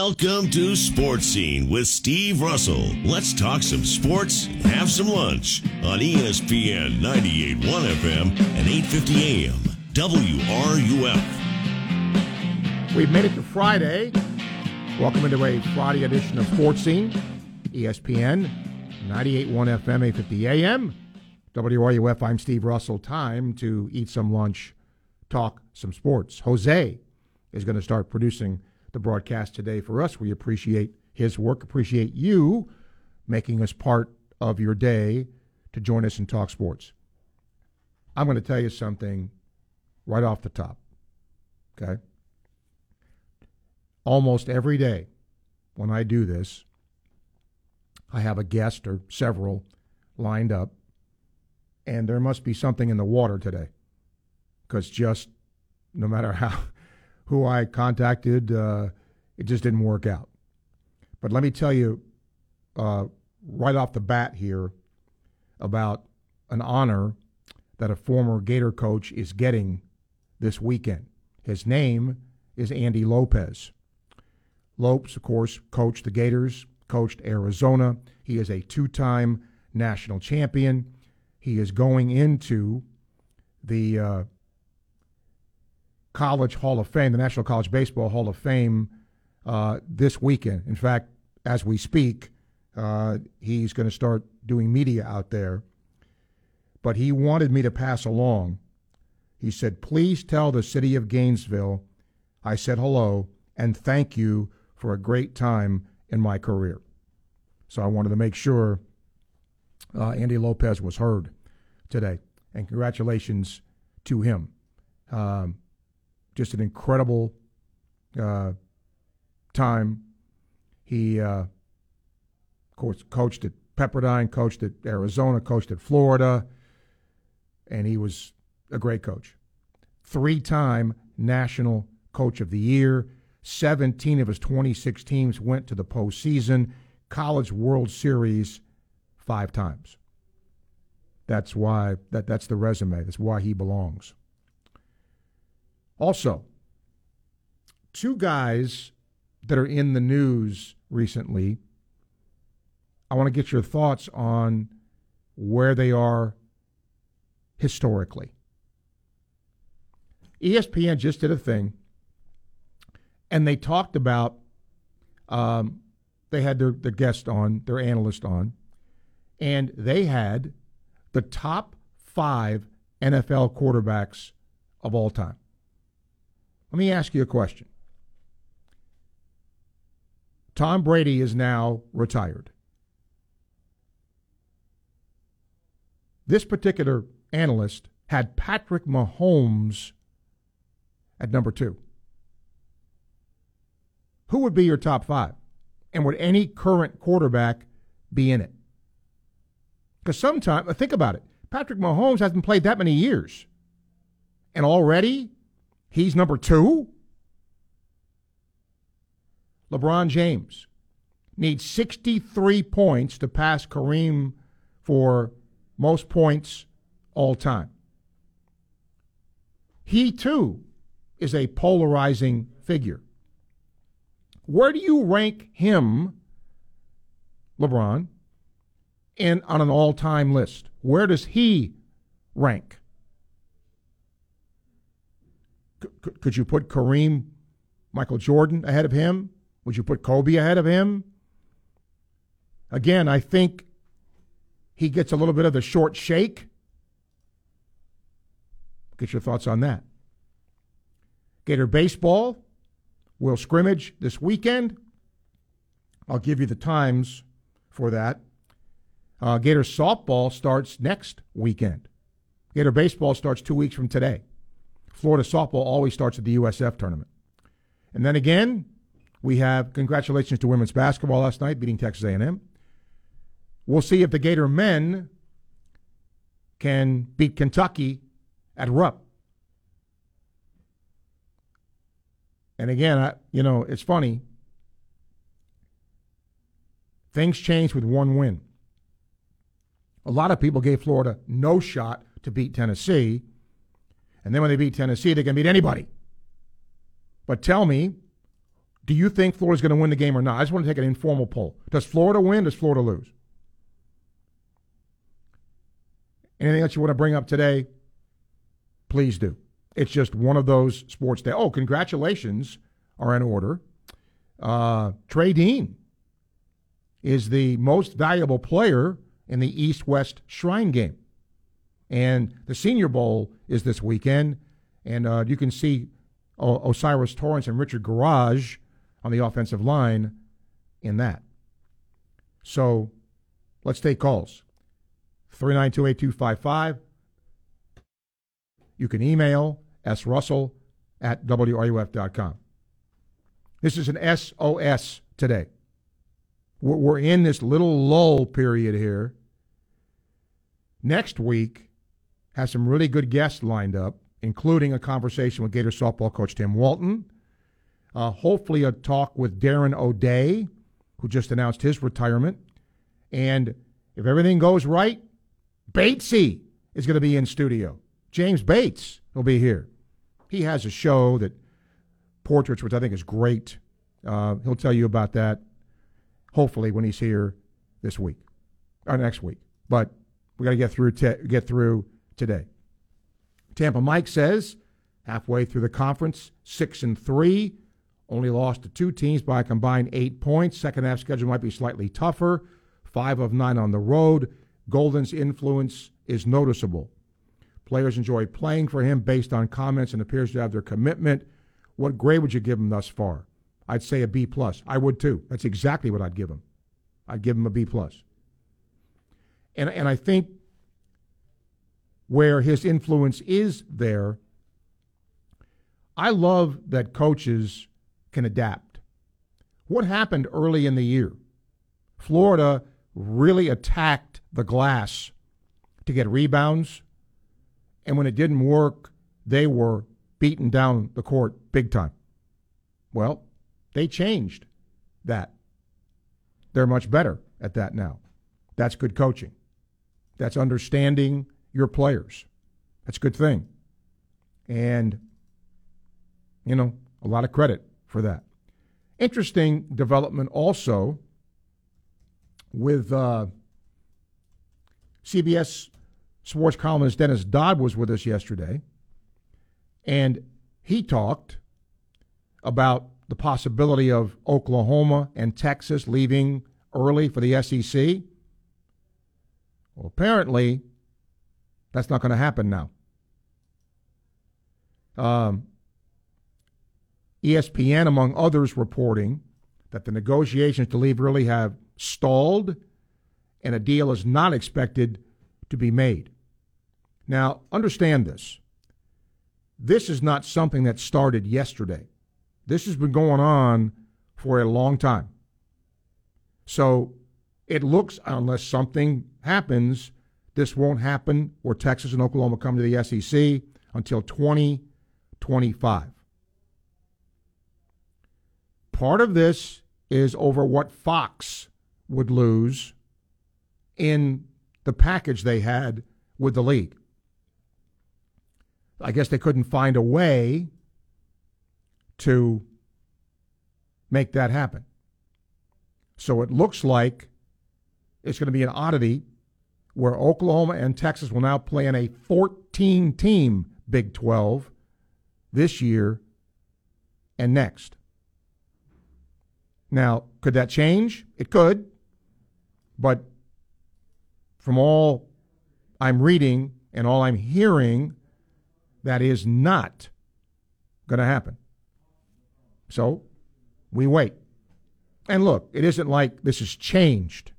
Welcome to Sports Scene with Steve Russell. Let's talk some sports and have some lunch on ESPN 98.1 FM and 8:50 AM WRUF. We've made it to Friday. Welcome into a Friday edition of Sports Scene, ESPN 98.1 FM, 850 AM, WRUF. I'm Steve Russell. Time to eat some lunch, talk some sports. Jose is going to start producing the broadcast today for us. We appreciate his work, appreciate you making us part of your day to join us and talk sports. I'm going to tell you something right off the top. Okay? almost every day when I do this, I have a guest or several lined up, and there must be something in the water today. Because just no matter how who I contacted, uh, it just didn't work out. But let me tell you uh, right off the bat here about an honor that a former Gator coach is getting this weekend. His name is Andy Lopez. Lopes, of course, coached the Gators, coached Arizona. He is a two time national champion. He is going into the uh, College Hall of Fame, the National College Baseball Hall of Fame, uh, this weekend. In fact, as we speak, uh, he's going to start doing media out there. But he wanted me to pass along. He said, Please tell the city of Gainesville I said hello and thank you for a great time in my career. So I wanted to make sure uh, Andy Lopez was heard today. And congratulations to him. Um, just an incredible uh, time. He, uh, of course, coached at Pepperdine, coached at Arizona, coached at Florida, and he was a great coach. Three time National Coach of the Year. 17 of his 26 teams went to the postseason, College World Series five times. That's why that, that's the resume. That's why he belongs. Also, two guys that are in the news recently. I want to get your thoughts on where they are historically. ESPN just did a thing, and they talked about. Um, they had their, their guest on, their analyst on, and they had the top five NFL quarterbacks of all time. Let me ask you a question. Tom Brady is now retired. This particular analyst had Patrick Mahomes at number two. Who would be your top five? And would any current quarterback be in it? Because sometimes, think about it. Patrick Mahomes hasn't played that many years. And already he's number two? LeBron James needs 63 points to pass Kareem for most points all time. He too is a polarizing figure. Where do you rank him, LeBron, in on an all-time list? Where does he rank? C- could you put Kareem, Michael Jordan ahead of him? Would you put Kobe ahead of him? Again, I think he gets a little bit of the short shake. Get your thoughts on that. Gator baseball will scrimmage this weekend. I'll give you the times for that. Uh, Gator softball starts next weekend. Gator baseball starts two weeks from today. Florida softball always starts at the USF tournament. And then again, we have congratulations to women's basketball last night, beating Texas A&M. We'll see if the Gator men can beat Kentucky at Rupp. And again, I, you know, it's funny. Things change with one win. A lot of people gave Florida no shot to beat Tennessee. And then when they beat Tennessee, they can beat anybody. But tell me, Do you think Florida's going to win the game or not? I just want to take an informal poll. Does Florida win? Does Florida lose? Anything else you want to bring up today? Please do. It's just one of those sports days. Oh, congratulations are in order. Uh, Trey Dean is the most valuable player in the East West Shrine game. And the Senior Bowl is this weekend. And uh, you can see o- O'Cyrus Torrence and Richard Gouraige on the offensive line in that. So let's take calls. 392 8255. You can email srussell at wruf.com. This is an SOS today. We're in this little lull period here. Next week has some really good guests lined up, including a conversation with Gator softball coach Tim Walton. Uh, hopefully, a talk with Darren O'Day, who just announced his retirement. And if everything goes right, Batesy is going to be in studio. James Bates will be here. He has a show that portraits, which I think is great. Uh, he'll tell you about that. Hopefully, when he's here this week or next week. But we got to get through te- get through today. Tampa Mike says halfway through the conference, six and three, only lost to two teams by a combined eight points. Second half schedule might be slightly tougher. Five of nine on the road. Golden's influence is noticeable. Players enjoy playing for him based on comments and appears to have their commitment. What grade would you give him thus far? I'd say a B plus. I would too. That's exactly what I'd give him. I'd give him a B plus. And and I think where his influence is there, I love that coaches can adapt. What happened early in the year? Florida really attacked the glass to get rebounds, and when it didn't work, they were beaten down the court big time. Well, they changed that. They're much better at that now. That's good coaching. That's understanding your players. That's a good thing. And, you know, a lot of credit for that. Interesting development also with uh, CBS sports columnist Dennis Dodd was with us yesterday, and he talked about the possibility of Oklahoma and Texas leaving early for the SEC. Well, apparently, that's not going to happen now. Um, ESPN, among others, reporting that the negotiations to leave early have stalled and a deal is not expected to be made. Now, understand this. This is not something that started yesterday. This has been going on for a long time. So it looks, unless something happens, this won't happen where Texas and Oklahoma come to the SEC until 2025. Part of this is over what Fox would lose in the package they had with the league. I guess they couldn't find a way to make that happen. So it looks like it's going to be an oddity where Oklahoma and Texas will now play in a 14 team Big 12 this year and next. Now, could that change? It could. But from all I'm reading and all I'm hearing, that is not going to happen. So we wait. And look, it isn't like this has changed.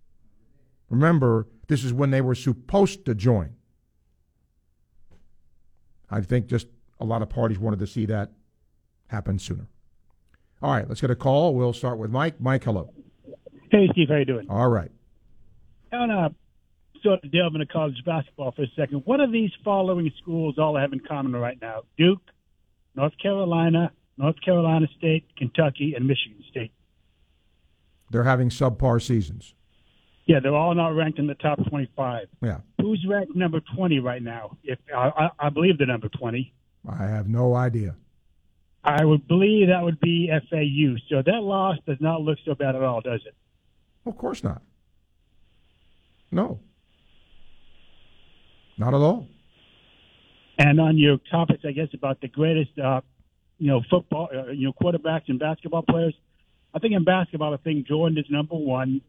Remember, this is when they were supposed to join. I think just a lot of parties wanted to see that happen sooner. All right, let's get a call. We'll start with Mike. Mike, hello. Hey, Steve, how you doing? All right. I want to sort of delve into college basketball for a second. What are these following schools all have in common right now? Duke, North Carolina, North Carolina State, Kentucky, and Michigan State. They're having subpar seasons. Yeah, they're all not ranked in the top 25. Yeah. Who's ranked number 20 right now? If I, I, I believe they're number 20. I have no idea. I would believe that would be FAU. So that loss does not look so bad at all, does it? Of course not. No. Not at all. And on your topics, I guess about the greatest, uh, you know, football, uh, you know, quarterbacks and basketball players. I think in basketball, I think Jordan is number one.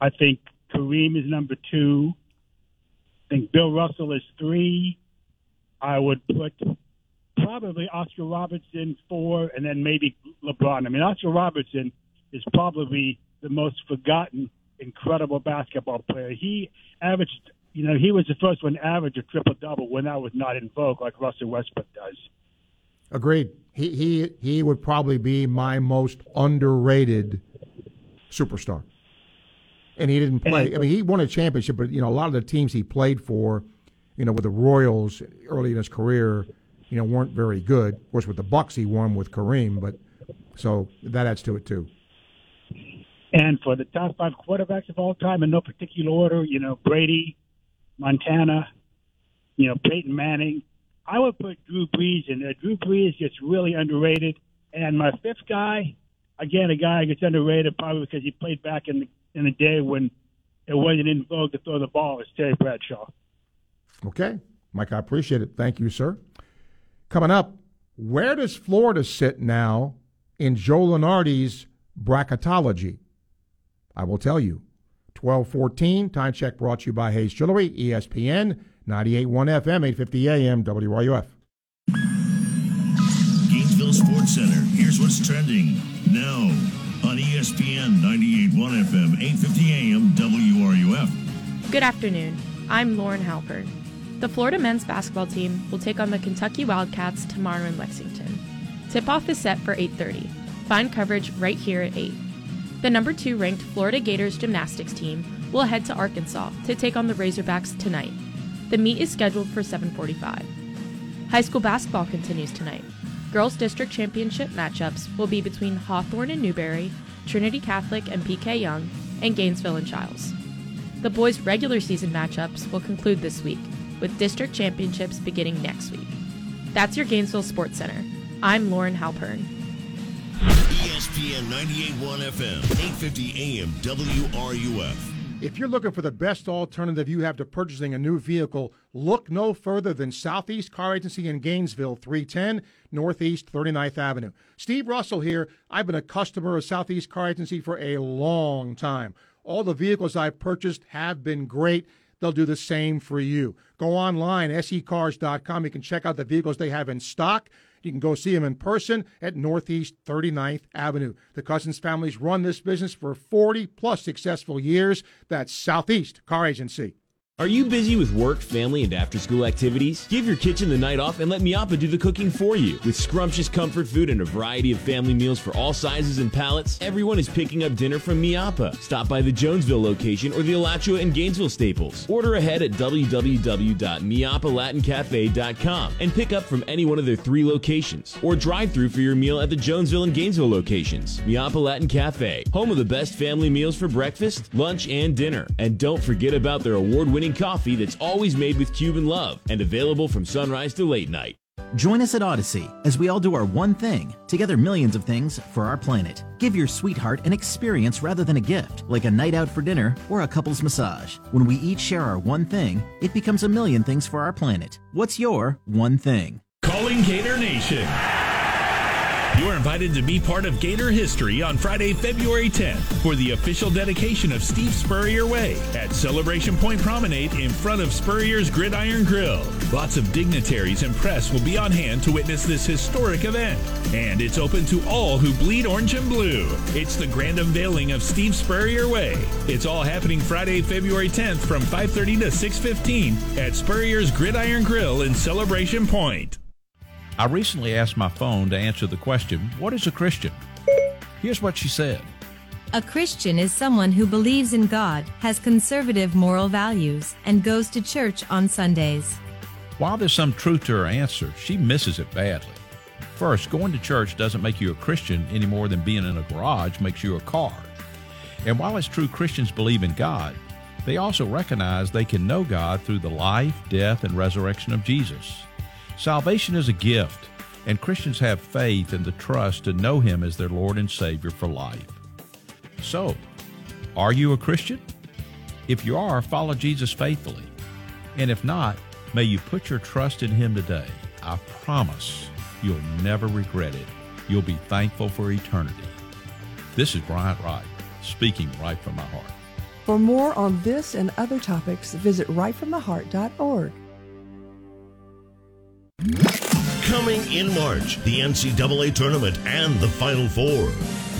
I think Kareem is number two. I think Bill Russell is three. I would put probably Oscar Robertson four, and then maybe LeBron. I mean, Oscar Robertson is probably the most forgotten, incredible basketball player. He averaged, you know, he was the first one to average a triple double when that was not in vogue like Russell Westbrook does. Agreed. He he he would probably be my most underrated superstar. And he didn't play. I mean, he won a championship, but you know, a lot of the teams he played for, you know, with the Royals early in his career, you know, weren't very good. Of course, with the Bucks, he won with Kareem, but so that adds to it too. And for the top five quarterbacks of all time, in no particular order, you know, Brady, Montana, you know, Peyton Manning. I would put Drew Brees in there. Drew Brees gets really underrated. And my fifth guy, again, a guy gets underrated probably because he played back in the in the day when it wasn't in vogue to throw the ball, is Terry Bradshaw. Okay, Mike, I appreciate it. Thank you, sir. Coming up, where does Florida sit now in Joe Lunardi's bracketology? I will tell you. 1214, time check brought to you by Hayes Jewelry, ESPN, 98.1 FM, 850 AM, WRUF. Gainesville Sports Center. Here's what's trending now on ESPN 98.1 FM, 850 AM, WRUF. Good afternoon. I'm Lauren Halpern. The Florida men's basketball team will take on the Kentucky Wildcats tomorrow in Lexington. Tip-off is set for 8:30. Find coverage right here at 8. The number 2 ranked Florida Gators gymnastics team will head to Arkansas to take on the Razorbacks tonight. The meet is scheduled for 7:45. High school basketball continues tonight. Girls District Championship matchups will be between Hawthorne and Newberry, Trinity Catholic and PK Yonge, and Gainesville and Chiles. The boys' regular season matchups will conclude this week, with district championships beginning next week. That's your Gainesville Sports Center. I'm Lauren Halpern. ESPN 98.1 FM, 850 AM, WRUF. If you're looking for the best alternative you have to purchasing a new vehicle, look no further than Southeast Car Agency in Gainesville, 310 Northeast 39th Avenue. Steve Russell here. I've been a customer of Southeast Car Agency for a long time. All the vehicles I've purchased have been great. They'll do the same for you. Go online, secars.com. You can check out the vehicles they have in stock. You can go see them in person at Northeast 39th Avenue. The Cousins families run this business for 40 plus successful years. That's Southeast Car Agency. Are you busy with work, family, and after school activities? Give your kitchen the night off and let Miapa do the cooking for you. With scrumptious comfort food and a variety of family meals for all sizes and palates, everyone is picking up dinner from Miapa. Stop by the Jonesville location or the Alachua and Gainesville staples. Order ahead at www.miapalatincafe.com and pick up from any one of their three locations. Or drive through for your meal at the Jonesville and Gainesville locations. Miapa Latin Cafe, home of the best family meals for breakfast, lunch, and dinner. And don't forget about their award winning coffee that's always made with Cuban love and available from sunrise to late night. Join us at Odyssey as we all do our one thing, together millions of things for our planet. Give your sweetheart an experience rather than a gift, like a night out for dinner or a couple's massage. When we each share our one thing, it becomes a million things for our planet. What's your one thing? Calling Gator Nation. Invited to be part of Gator history on Friday, February 10th for the official dedication of Steve Spurrier Way at Celebration Point Promenade in front of Spurrier's Gridiron Grill. Lots of dignitaries and press will be on hand to witness this historic event. And it's open to all who bleed orange and blue. It's the grand unveiling of Steve Spurrier Way. It's all happening Friday, February 10th from 5:30 to 6:15 at Spurrier's Gridiron Grill in Celebration Point. I recently asked my phone to answer the question, What is a Christian? Here's what she said A Christian is someone who believes in God, has conservative moral values, and goes to church on Sundays. While there's some truth to her answer, she misses it badly. First, going to church doesn't make you a Christian any more than being in a garage makes you a car. And while it's true Christians believe in God, they also recognize they can know God through the life, death, and resurrection of Jesus. Salvation is a gift. And Christians have faith and the trust to know Him as their Lord and Savior for life. So, are you a Christian? If you are, follow Jesus faithfully. And if not, may you put your trust in Him today. I promise you'll never regret it. You'll be thankful for eternity. This is Bryant Wright, speaking right from my heart. For more on this and other topics, visit rightfromtheheart.org. Coming in March, the NCAA tournament and the Final Four.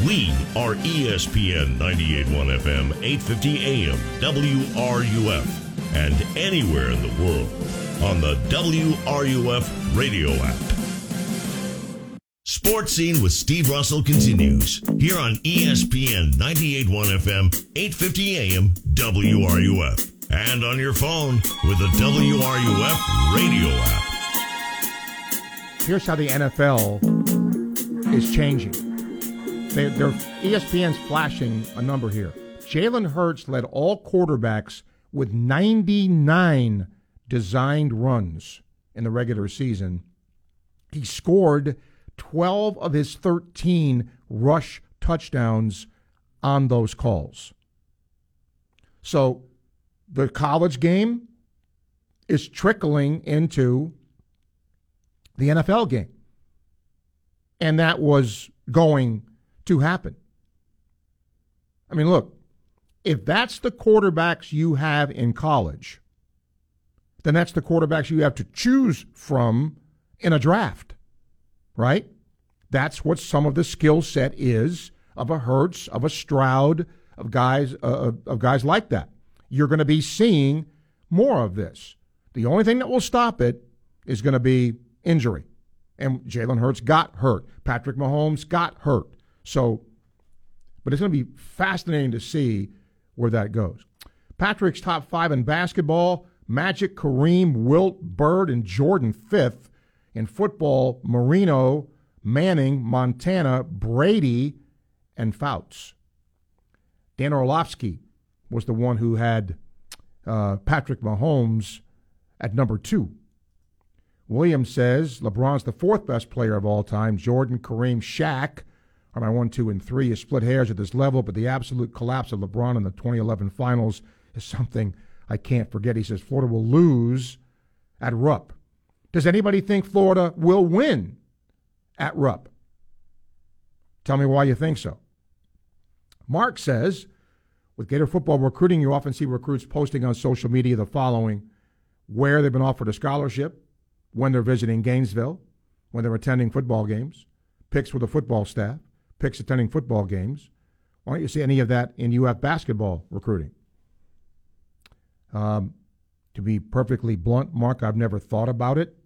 We are ESPN 98.1 FM, 850 AM, WRUF, and anywhere in the world on the WRUF radio app. Sports Scene with Steve Russell continues here on ESPN 98.1 FM, 850 AM, WRUF, and on your phone with the WRUF radio app. Here's how the NFL is changing. They, they're ESPN's flashing a number here. Jalen Hurts led all quarterbacks with 99 designed runs in the regular season. He scored 12 of his 13 rush touchdowns on those calls. So the college game is trickling into the NFL game. And that was going to happen. I mean, look, if that's the quarterbacks you have in college, then that's the quarterbacks you have to choose from in a draft, right? That's what some of the skill set is of a Hurts, of a Stroud, of guys uh, of guys like that. You're going to be seeing more of this. The only thing that will stop it is going to be injury. And Jalen Hurts got hurt. Patrick Mahomes got hurt. So, but it's going to be fascinating to see where that goes. Patrick's top five in basketball Magic, Kareem, Wilt, Bird, and Jordan fifth. In football, Marino, Manning, Montana, Brady, and Fouts. Dan Orlovsky was the one who had uh, Patrick Mahomes at number two. Williams says LeBron's the fourth best player of all time. Jordan, Kareem, Shaq are my one, two, and three. You split hairs at this level, but the absolute collapse of LeBron in the 2011 finals is something I can't forget. He says Florida will lose at Rupp. Does anybody think Florida will win at Rupp? Tell me why you think so. Mark says, with Gator football recruiting, you often see recruits posting on social media the following where they've been offered a scholarship, when they're visiting Gainesville, when they're attending football games, picks with the football staff, picks attending football games. Why don't you see any of that in UF basketball recruiting? Um, to be perfectly blunt, Mark, I've never thought about it,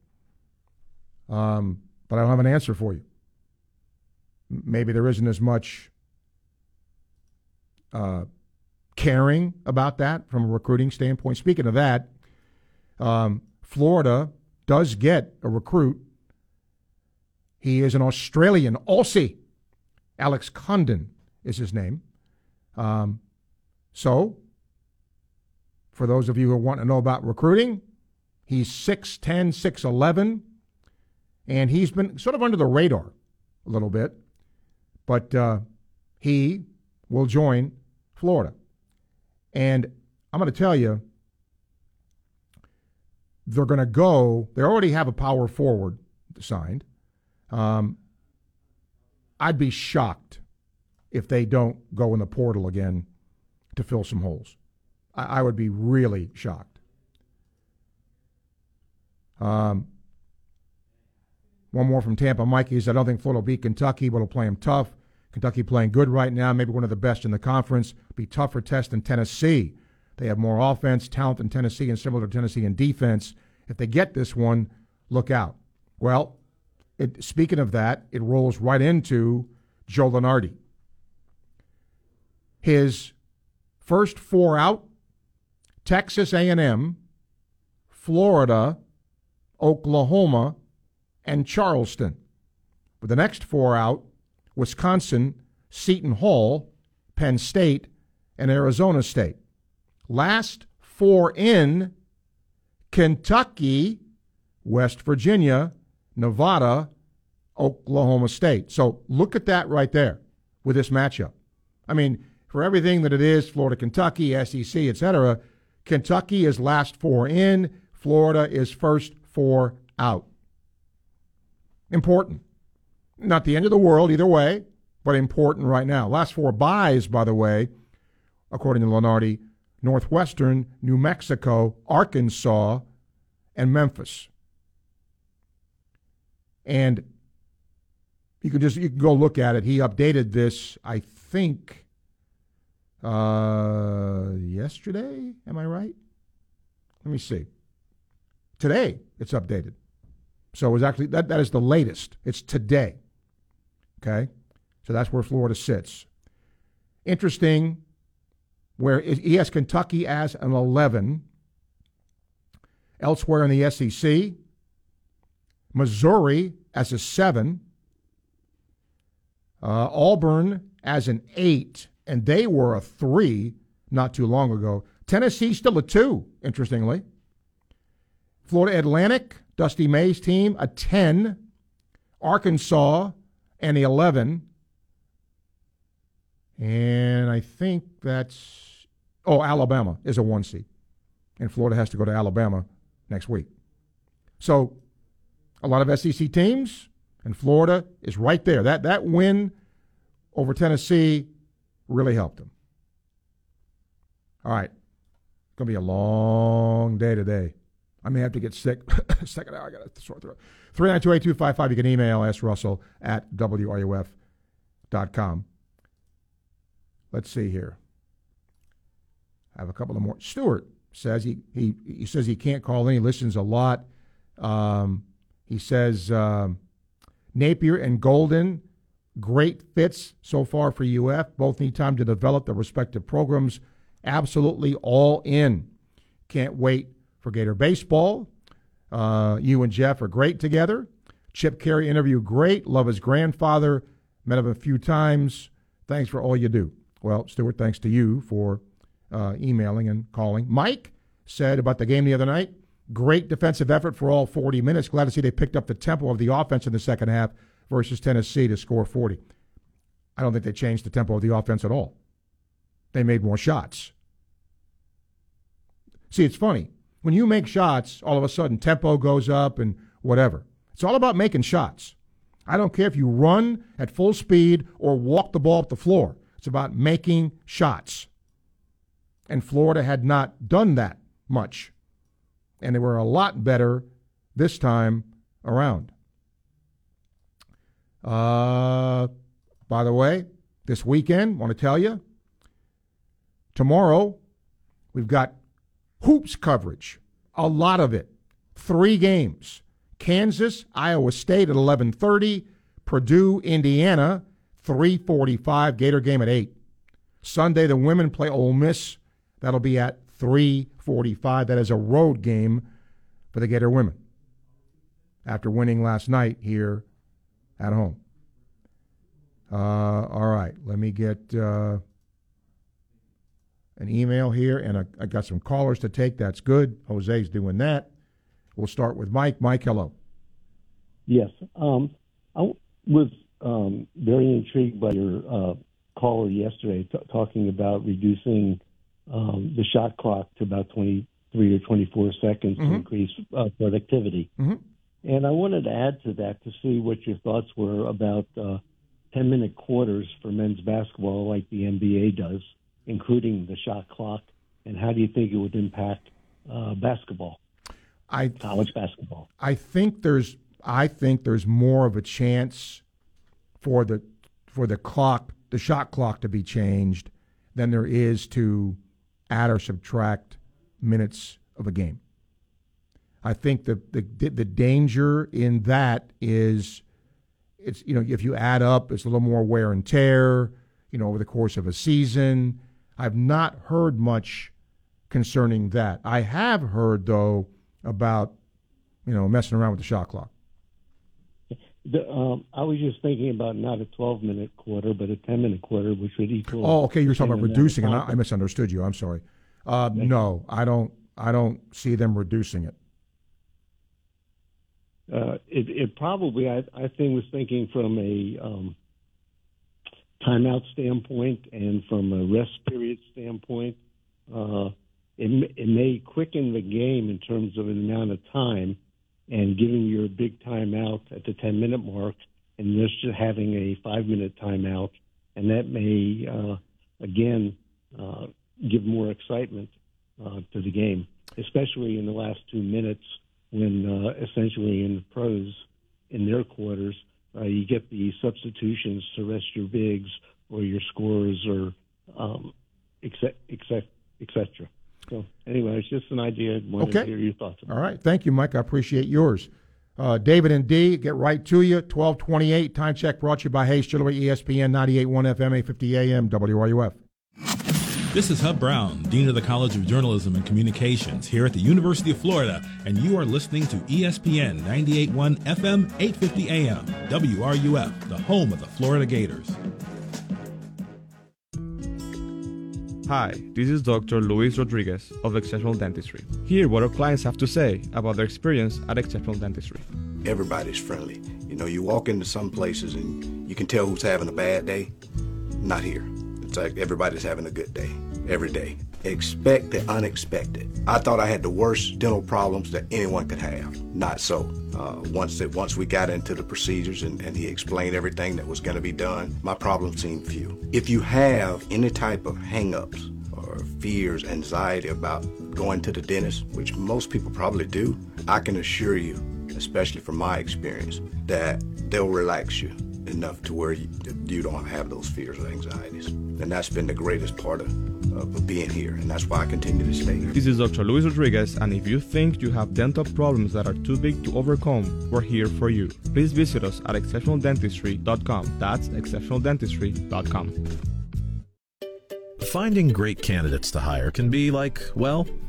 um, but I don't have an answer for you. Maybe there isn't as much uh, caring about that from a recruiting standpoint. Speaking of that, um, Florida does get a recruit. He is an Australian, Aussie. Alex Condon is his name. Um, so, for those of you who want to know about recruiting, he's 6'10, 6'11, and he's been sort of under the radar a little bit, but uh, he will join Florida. And I'm going to tell you, they're going to go. They already have a power forward signed. Um, I'd be shocked if they don't go in the portal again to fill some holes. I, I would be really shocked. Um, one more from Tampa. Mikey said, I don't think Florida will beat Kentucky, but will play them tough. Kentucky playing good right now, maybe one of the best in the conference. Be tougher test than Tennessee. They have more offense, talent than Tennessee, and similar to Tennessee in defense. If they get this one, look out. Well, it, speaking of that, it rolls right into Joe Lunardi. His first four out: Texas A&M, Florida, Oklahoma, and Charleston. With the next four out: Wisconsin, Seton Hall, Penn State, and Arizona State. Last four in Kentucky, West Virginia, Nevada, Oklahoma State. So look at that right there with this matchup. I mean, for everything that it is, Florida, Kentucky, SEC, etc., Kentucky is last four in, Florida is first four out. Important. Not the end of the world either way, but important right now. Last four buys, by the way, according to Lunardi, Northwestern, New Mexico, Arkansas, and Memphis. And you can just you can go look at it. He updated this, I think, uh, yesterday. Am I right? Let me see. Today it's updated. So it was actually that that is the latest. It's today. Okay, so that's where Florida sits. Interesting. Where he has Kentucky as an 11. Elsewhere in the SEC, Missouri as a 7. Uh, Auburn as an 8, and they were a 3 not too long ago. Tennessee still a 2, interestingly. Florida Atlantic, Dusty May's team, a 10. Arkansas, the 11. And I think that's, oh, Alabama is a 1 seed. And Florida has to go to Alabama next week. So a lot of SEC teams, and Florida is right there. That that win over Tennessee really helped them. All right, it's gonna be a long day today. I may have to get sick. Second hour, I got a sore throat. Three nine two eight two five five. You can email s russell at wruf.com. Let's see here. I have a couple of more. Stewart says he he he says he can't call in. He listens a lot. Um, he says um, Napier and Golden, great fits so far for UF. Both need time to develop their respective programs. Absolutely all in. Can't wait for Gator baseball. Uh, you and Jeff are great together. Chip Caray interview great. Love his grandfather. Met him a few times. Thanks for all you do. Well, Stewart, thanks to you for uh, emailing and calling. Mike said about the game the other night Great defensive effort for all 40 minutes. Glad to see they picked up the tempo of the offense in the second half versus Tennessee to score 40. I don't think they changed the tempo of the offense at all. They made more shots. See, it's funny. When you make shots, all of a sudden tempo goes up and whatever. It's all about making shots. I don't care if you run at full speed or walk the ball up the floor. It's about making shots. And Florida had not done that much and they were a lot better this time around. Uh, by the way, this weekend, want to tell you, tomorrow we've got hoops coverage, a lot of it, three games: Kansas, Iowa State at 11:30, Purdue, Indiana, 3:45. Gator game at eight. Sunday, the women play Ole Miss. That'll be at 345. That is a road game for the Gator women after winning last night here at home. Uh, all right, let me get uh, an email here, and I, I, got some callers to take. That's good. Jose's doing that. We'll start with Mike. Mike, hello. Yes, um, I was um, very intrigued by your uh, caller yesterday t- talking about reducing um, the shot clock to about 23 or 24 seconds mm-hmm. to increase uh, productivity. Mm-hmm. And I wanted to add to that to see what your thoughts were about uh, 10 minute quarters for men's basketball, like the NBA does, including the shot clock. And how do you think it would impact uh, basketball? I college basketball. I think there's I think there's more of a chance for the for the clock the shot clock to be changed than there is to add or subtract minutes of a game. I think the, the the danger in that is it's you know if you add up it's a little more wear and tear you know over the course of a season. I've not heard much concerning that. I have heard though about you know messing around with the shot clock. The, um, I was just thinking about not a 12 minute quarter, but a 10 minute quarter, which would equal. Oh, okay. You're talking about reducing it. I, I misunderstood you. I'm sorry. Uh, no, I don't. I don't see them reducing it. uh, it, it probably I, I think was thinking from a um, timeout standpoint and from a rest period standpoint. Uh, it, it may quicken the game in terms of an amount of time and giving your big timeout at the 10 minute mark and just having a five minute timeout. And that may, uh, again, uh, give more excitement uh, to the game, especially in the last two minutes when uh, essentially in the pros, in their quarters, uh, you get the substitutions to rest your bigs or your scorers or um, et cetera. So anyway, it's just an idea. I wanted okay. to hear your thoughts. All right. Thank you, Mike. I appreciate yours. Uh, David and D, get right to you. 1228. Time check brought to you by Hayes Jewelry, ESPN 98.1 FM, 850 AM, WRUF. This is Hub Brown, Dean of the College of Journalism and Communications here at the University of Florida, and you are listening to ESPN 98.1 FM, 850 AM, WRUF, the home of the Florida Gators. Hi, this is Dr. Luis Rodriguez of Exceptional Dentistry. Hear what our clients have to say about their experience at Exceptional Dentistry. Everybody's friendly. You know, you walk into some places and you can tell who's having a bad day. Not here. It's like everybody's having a good day every day. Expect the unexpected. I thought I had the worst dental problems that anyone could have. Not so. Uh, once that once we got into the procedures and, and he explained everything that was going to be done, my problems seemed few. If you have any type of hangups or fears, anxiety about going to the dentist, which most people probably do, I can assure you, especially from my experience, that they'll relax you enough to where you, you don't have those fears or anxieties. And that's been the greatest part of, of being here, and that's why I continue to stay here. This is Dr. Luis Rodriguez, and if you think you have dental problems that are too big to overcome, we're here for you. Please visit us at exceptionaldentistry.com. That's exceptionaldentistry.com. Finding great candidates to hire can be like, well,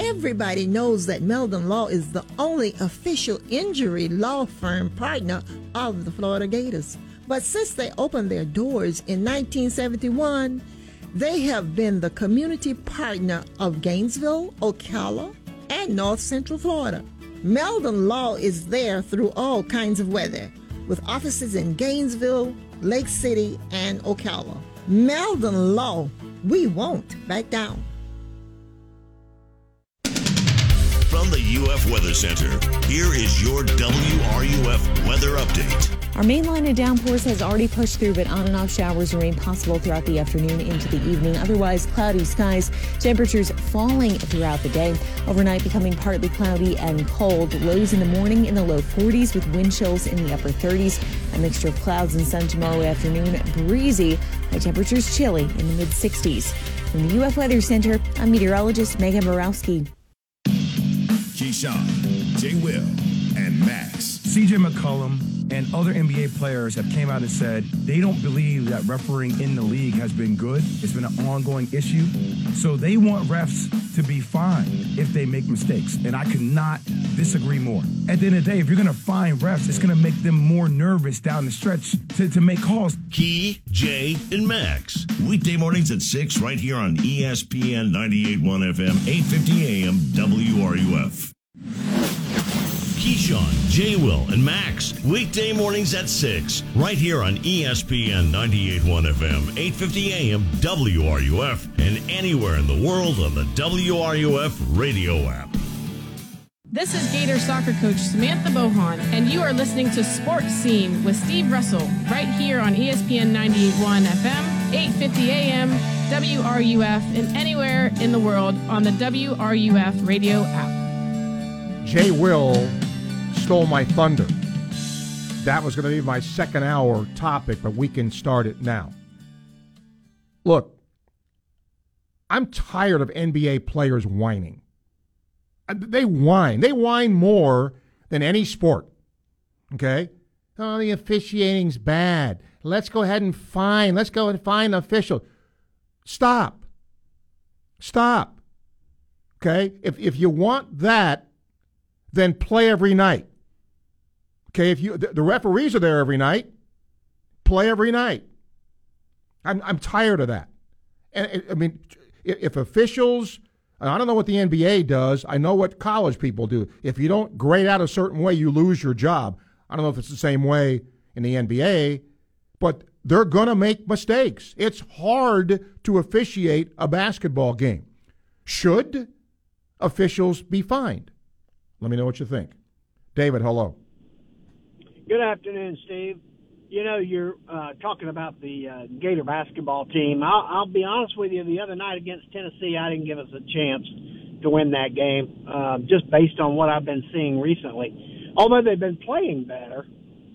Everybody knows that Meldon Law is the only official injury law firm partner of the Florida Gators. But since they opened their doors in 1971, they have been the community partner of Gainesville, Ocala, and North Central Florida. Meldon Law is there through all kinds of weather, with offices in Gainesville, Lake City, and Ocala. Meldon Law, we won't back down. From the UF Weather Center, here is your WRUF weather update. Our main line of downpours has already pushed through, but on and off showers remain possible throughout the afternoon into the evening. Otherwise, cloudy skies, temperatures falling throughout the day. Overnight, becoming partly cloudy and cold. Lows in the morning in the low 40s with wind chills in the upper 30s. A mixture of clouds and sun tomorrow afternoon. Breezy. High temperatures chilly in the mid 60s. From the UF Weather Center, I'm meteorologist Megan Borowski. Keyshawn, J. Will, and Max. CJ McCollum and other NBA players have came out and said they don't believe that refereeing in the league has been good. It's been an ongoing issue. So they want refs to be fined if they make mistakes. And I could not disagree more. At the end of the day, if you're going to fine refs, it's going to make them more nervous down the stretch to, to make calls. Key, Jay, and Max. Weekday mornings at 6 right here on ESPN 98.1 FM, 850 AM, WRUF. Keyshawn, J. Will, and Max. Weekday mornings at 6, right here on ESPN 98.1 FM, 850 AM, WRUF, and anywhere in the world on the WRUF radio app. This is Gator soccer coach Samantha Bohon, and you are listening to Sports Scene with Steve Russell right here on ESPN 98.1 FM, 8:50 AM, WRUF, and anywhere in the world on the WRUF radio app. Jay Will stole my thunder. That was going to be my second hour topic, but we can start it now. Look, I'm tired of NBA players whining. Uh, They whine. They whine more than any sport. Okay? Oh, the officiating's bad. Let's go ahead and fine. Let's go and the official. Stop. Stop. Okay? If if you want that, then play every night. Okay, if you the, the referees are there every night, play every night. I'm I'm tired of that. And I mean, if, officials, I don't know what the NBA does. I know what college people do. If you don't grade out a certain way, you lose your job. I don't know if it's the same way in the NBA, but they're going to make mistakes. It's hard to officiate a basketball game. Should officials be fined? Let me know what you think. David, hello. Good afternoon, Steve. You know, you're uh, talking about the uh, Gator basketball team. I'll, I'll be honest with you. The other night against Tennessee, I didn't give us a chance to win that game, uh, just based on what I've been seeing recently. Although they've been playing better,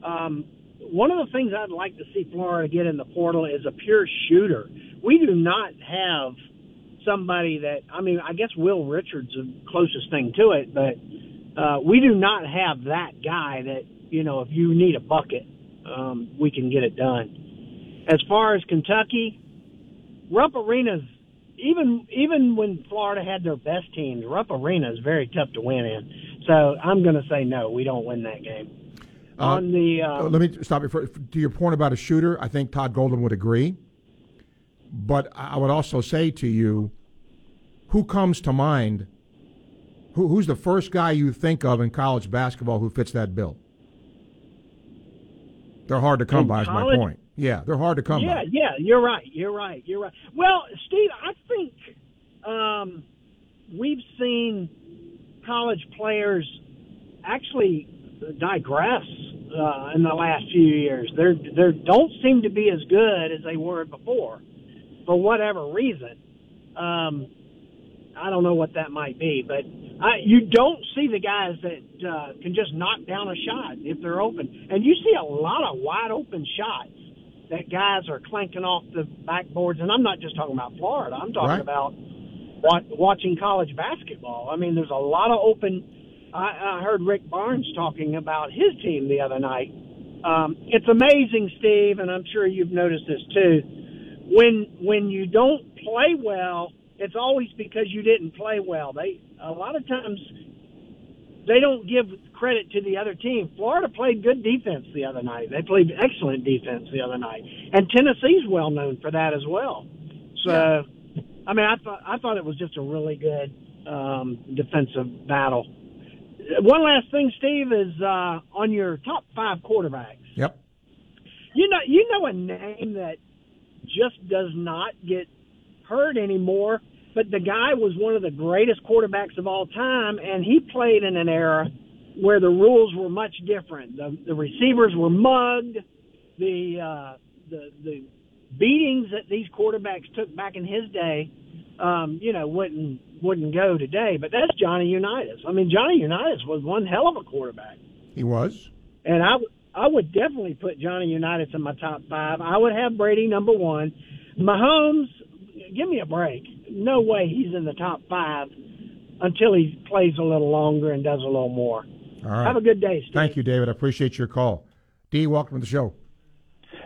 um, one of the things I'd like to see Florida get in the portal is a pure shooter. We do not have somebody that I mean, I guess Will Richards is the closest thing to it, but uh, we do not have that guy that you know if you need a bucket, um, we can get it done. As far as Kentucky, Rupp Arena's even even when Florida had their best teams, Rupp Arena is very tough to win in. So I'm going to say no, we don't win that game. Uh, On the uh, let me stop you for, to your point about a shooter. I think Todd Golden would agree, but I would also say to you, who comes to mind? Who, who's the first guy you think of in college basketball who fits that bill? They're hard to come by. Is my point. Yeah, they're hard to come yeah, by. yeah, you're right. You're right. You're right. Well, Steve, I think um, we've seen college players actually digress uh, in the last few years. They're they don't seem to be as good as they were before, for whatever reason. Um, I don't know what that might be, but I, you don't see the guys that uh, can just knock down a shot if they're open, and you see a lot of wide open shots that guys are clanking off the backboards. And I'm not just talking about Florida. I'm talking Right. about wat- watching college basketball. I mean, there's a lot of open. I, I heard Rick Barnes talking about his team the other night. Um, it's amazing, Steve, and I'm sure you've noticed this too. When when you don't play well, it's always because you didn't play well. They a lot of times they don't give credit to the other team. Florida played good defense the other night. They played excellent defense the other night, and Tennessee's well known for that as well. So, I mean, I thought I thought it was just a really good um, defensive battle. One last thing, Steve, is uh, on your top five quarterbacks. Yep. You know, you know a name that just does not get heard anymore. But the guy was one of the greatest quarterbacks of all time, and he played in an era where the rules were much different. The, the receivers were mugged. The uh, the the beatings that these quarterbacks took back in his day, um, you know, wouldn't wouldn't go today. But that's Johnny Unitas. I mean, Johnny Unitas was one hell of a quarterback. He was. And I, w- I would definitely put Johnny Unitas in my top five. I would have Brady number one. Mahomes, give me a break. No way he's in the top five until he plays a little longer and does a little more. All right. Have a good day, Steve. Thank you, David. I appreciate your call. D, welcome to the show.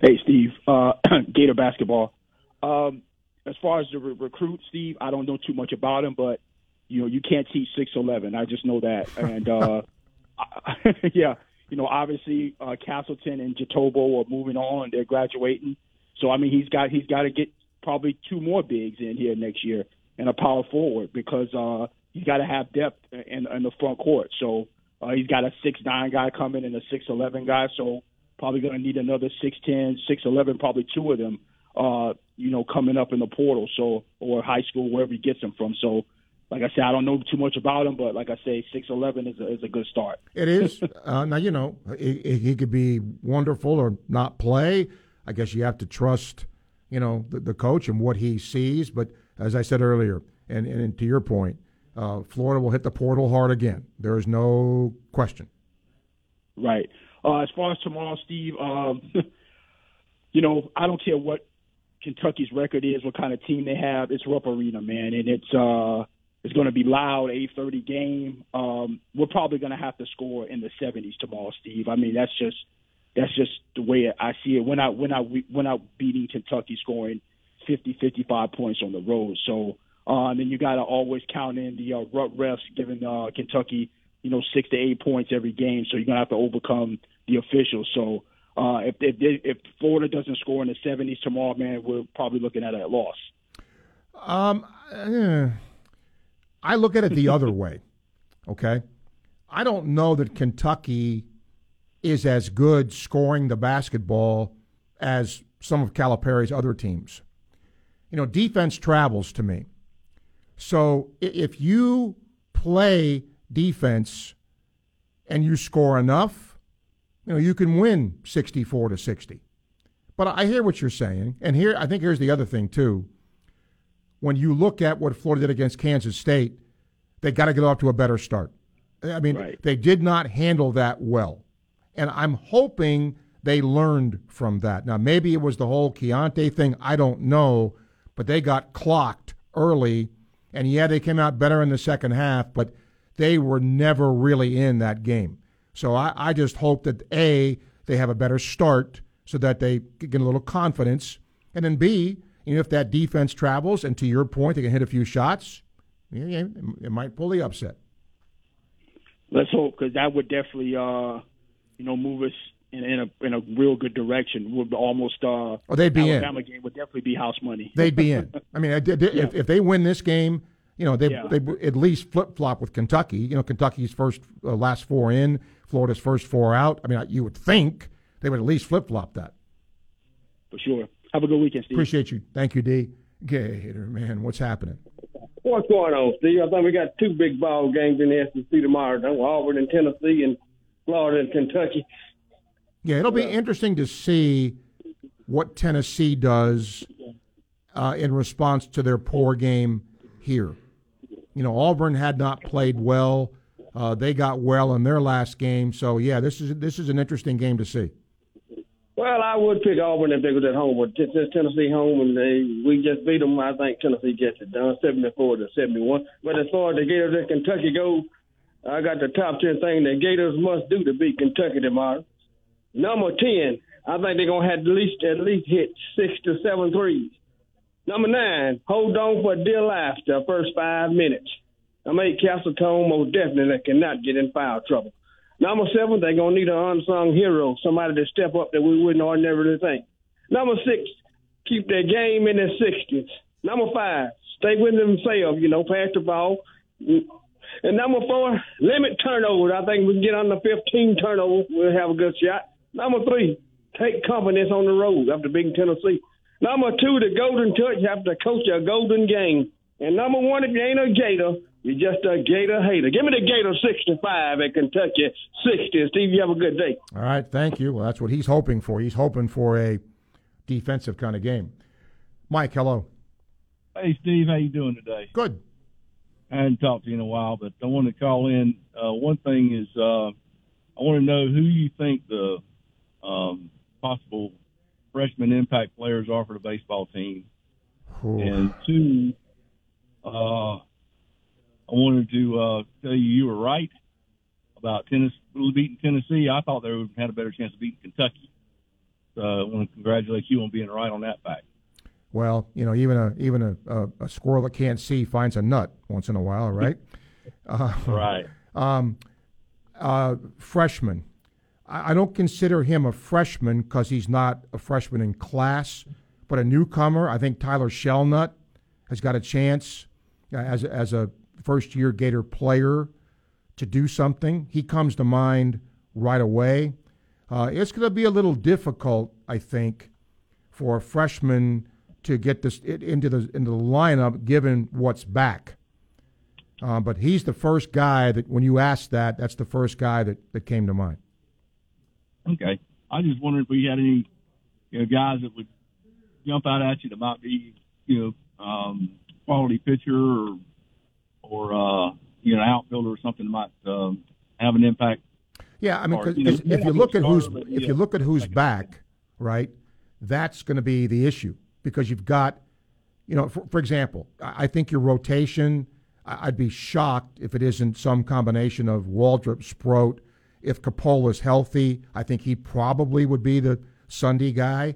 Hey, Steve. Uh, Gator basketball. Um, as far as the re- recruit, Steve, I don't know too much about him, but you know you can't teach six eleven. I just know that, and uh, yeah, you know obviously uh, Castleton and Jitoboh are moving on; they're graduating. So I mean he's got he's got to get probably two more bigs in here next year and a power forward because uh, he's got to have depth in, in the front court. So uh, he's got a six nine guy coming and a six eleven guy. So probably going to need another six ten, six eleven, probably two of them. Uh, you know, coming up in the portal, so or high school, wherever he gets them from. So like I said, I don't know too much about him, but like I say, six eleven is a, is a good start. It is. uh, now you know he, he could be wonderful or not play. I guess you have to trust, you know, the, the coach and what he sees. But as I said earlier, and, and to your point, uh, Florida will hit the portal hard again. There is no question. Right. Uh, as far as tomorrow, Steve, um, you know, I don't care what Kentucky's record is, what kind of team they have. It's Rupp Arena, man, and it's uh, it's going to be loud, eight thirty game. Um, we're probably going to have to score in the seventies tomorrow, Steve. I mean, that's just that's just the way I see it. When I when I when I beating Kentucky, scoring 50, 55 points on the road. So uh, and you got to always count in the uh, refs giving uh, Kentucky, you know, six to eight points every game. So you're gonna have to overcome the officials. So uh, if if, if Florida doesn't score in the 70s tomorrow, man, we're probably looking at a loss. Um, eh, I look at it the other way. Okay, I don't know that Kentucky is as good scoring the basketball as some of Calipari's other teams. You know, defense travels to me. So if you play defense and you score enough, you know, you can win 64 to 60. But I hear what you're saying. And here I think here's the other thing too. When you look at what Florida did against Kansas State, they got to get off to a better start. I mean, right. they did not handle that well. And I'm hoping they learned from that. Now, maybe it was the whole Keyontae thing. I don't know. But they got clocked early and yeah, they came out better in the second half, but they were never really in that game. So I, I just hope that A, they have a better start so that they get a little confidence. And then B, you know, if that defense travels, and to your point, they can hit a few shots, it might pull the upset. Let's hope, because that would definitely, uh, you know, move us in, in a in a real good direction. Would almost uh, oh, they'd be Alabama in. game would definitely be house money. They'd be in. I mean, if, yeah. if they win this game, you know, they yeah. they at least flip flop with Kentucky. You know, Kentucky's first uh, last four in, Florida's first four out. I mean, you would think they would at least flip flop that. For sure. Have a good weekend, Steve. Appreciate you. Thank you, D. Gator, man, what's happening? What's going on, Steve? I think we got two big ball games in the SEC tomorrow. Auburn and Tennessee and Florida and Kentucky. Yeah, it'll be interesting to see what Tennessee does uh, in response to their poor game here. You know, Auburn had not played well. Uh, they got well in their last game, so yeah, this is this is an interesting game to see. Well, I would pick Auburn if they was at home, but since Tennessee home and they we just beat them, I think Tennessee gets it done, seventy-four to seventy-one. But as far as the Gators and Kentucky go, I got the top ten thing that Gators must do to beat Kentucky tomorrow. Number ten, I think they're gonna have at least at least hit six to seven threes. Number nine, hold on for dear life the first five minutes. Number eight, Castleton most definitely cannot get in foul trouble. Number seven, they're gonna need an unsung hero, somebody to step up that we wouldn't ordinarily think. Number six, keep their game in the sixties. Number five, stay with themselves, you know, pass the ball. And number four, limit turnovers. I think we can get under 15 turnovers. We'll have a good shot. Number three, take confidence on the road after beating Tennessee. Number two, the golden touch after coach a golden game. And number one, if you ain't a Gator, you're just a Gator hater. Give me the Gator 65 at Kentucky 60. Steve, you have a good day. All right, thank you. Well, that's what he's hoping for. He's hoping for a defensive kind of game. Mike, hello. Hey, Steve, how you doing today? Good. I hadn't talked to you in a while, but I want to call in. Uh, one thing is, uh, I want to know who you think the um, possible freshman impact players are for the baseball team. Ooh. And two, uh, I wanted to uh, tell you you were right about Tennessee beating Tennessee. I thought they would have had a better chance of beating Kentucky. So I want to congratulate you on being right on that fact. Well, you know, even a even a, a, a squirrel that can't see finds a nut once in a while, right? uh, right. Um, uh, freshman. I, I don't consider him a freshman because he's not a freshman in class, but a newcomer. I think Tyler Shelnut has got a chance uh, as as a first year Gator player to do something. He comes to mind right away. Uh, it's going to be a little difficult, I think, for a freshman to get this into the into the lineup given what's back. Uh, but he's the first guy that, when you asked that, that's the first guy that, that came to mind. Okay. I just wondered if we had any you know, guys that would jump out at you that might be, you know, um, quality pitcher or, or uh, you know, outfielder or something that might um, have an impact. Yeah, I mean, Or, 'cause you know, if you look at who's if you look at who's back, right, that's going to be the issue because you've got, you know, for, for example, I I think your rotation. I- I'd be shocked if it isn't some combination of Waldrep, Sproat. If Capola's healthy, I think he probably would be the Sunday guy.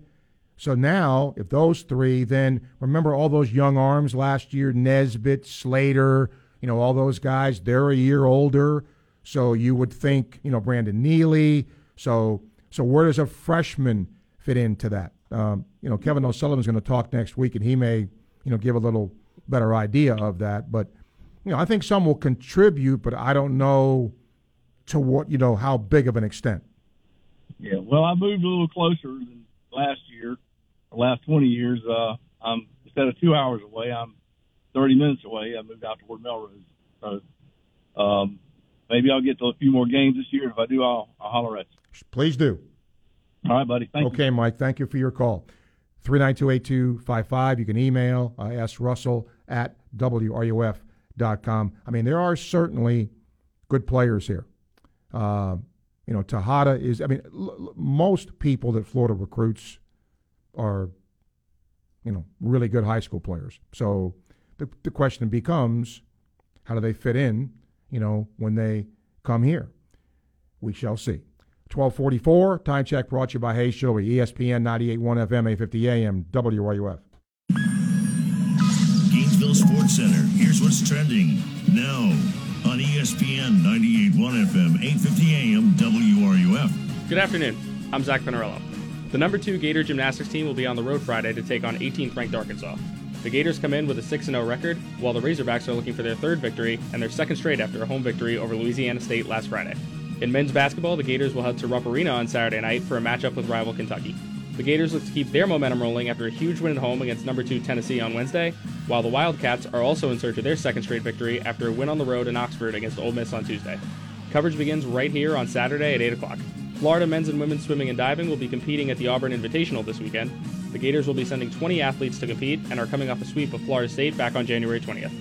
So now, if those three, then remember all those young arms last year, Nesbitt, Slater, you know, all those guys, they're a year older. So you would think, you know, Brandon Neely. So, so where does a freshman fit into that? Um, you know, Kevin O'Sullivan's going to talk next week, and he may, you know, give a little better idea of that. But, you know, I think some will contribute, but I don't know to what, you know, how big of an extent. Yeah, well, I moved a little closer than last year, the last 20 years. Uh, I'm instead of two hours away, I'm 30 minutes away. I moved out toward Melrose. So um, maybe I'll get to a few more games this year. If I do, I'll, I'll holler at you. Please do. All right, buddy. Thank okay, Mike. Thank you for your call. 3928255. You can email uh, Russell at WRUF.com. I mean, there are certainly good players here. Uh, you know, Tejada is, I mean, l- l- most people that Florida recruits are, you know, really good high school players. So the, the question becomes how do they fit in, you know, when they come here? We shall see. 1244, time check brought to you by Hayes Jewelry, ESPN 98.1 FM, 850 AM, WRUF. Gainesville Sports Center. Here's what's trending now on ESPN 98.1 FM, 850 AM, WRUF. Good afternoon. I'm Zach Pinarello. The number two Gator gymnastics team will be on the road Friday to take on 18th ranked Arkansas. The Gators come in with a 6 0 record, while the Razorbacks are looking for their third victory and their second straight after a home victory over Louisiana State last Friday. In men's basketball, the Gators will head to Rupp Arena on Saturday night for a matchup with rival Kentucky. The Gators look to keep their momentum rolling after a huge win at home against number two Tennessee on Wednesday, while the Wildcats are also in search of their second straight victory after a win on the road in Oxford against Ole Miss on Tuesday. Coverage begins right here on Saturday at 8 o'clock. Florida men's and women's swimming and diving will be competing at the Auburn Invitational this weekend. The Gators will be sending 20 athletes to compete and are coming off a sweep of Florida State back on January 20th.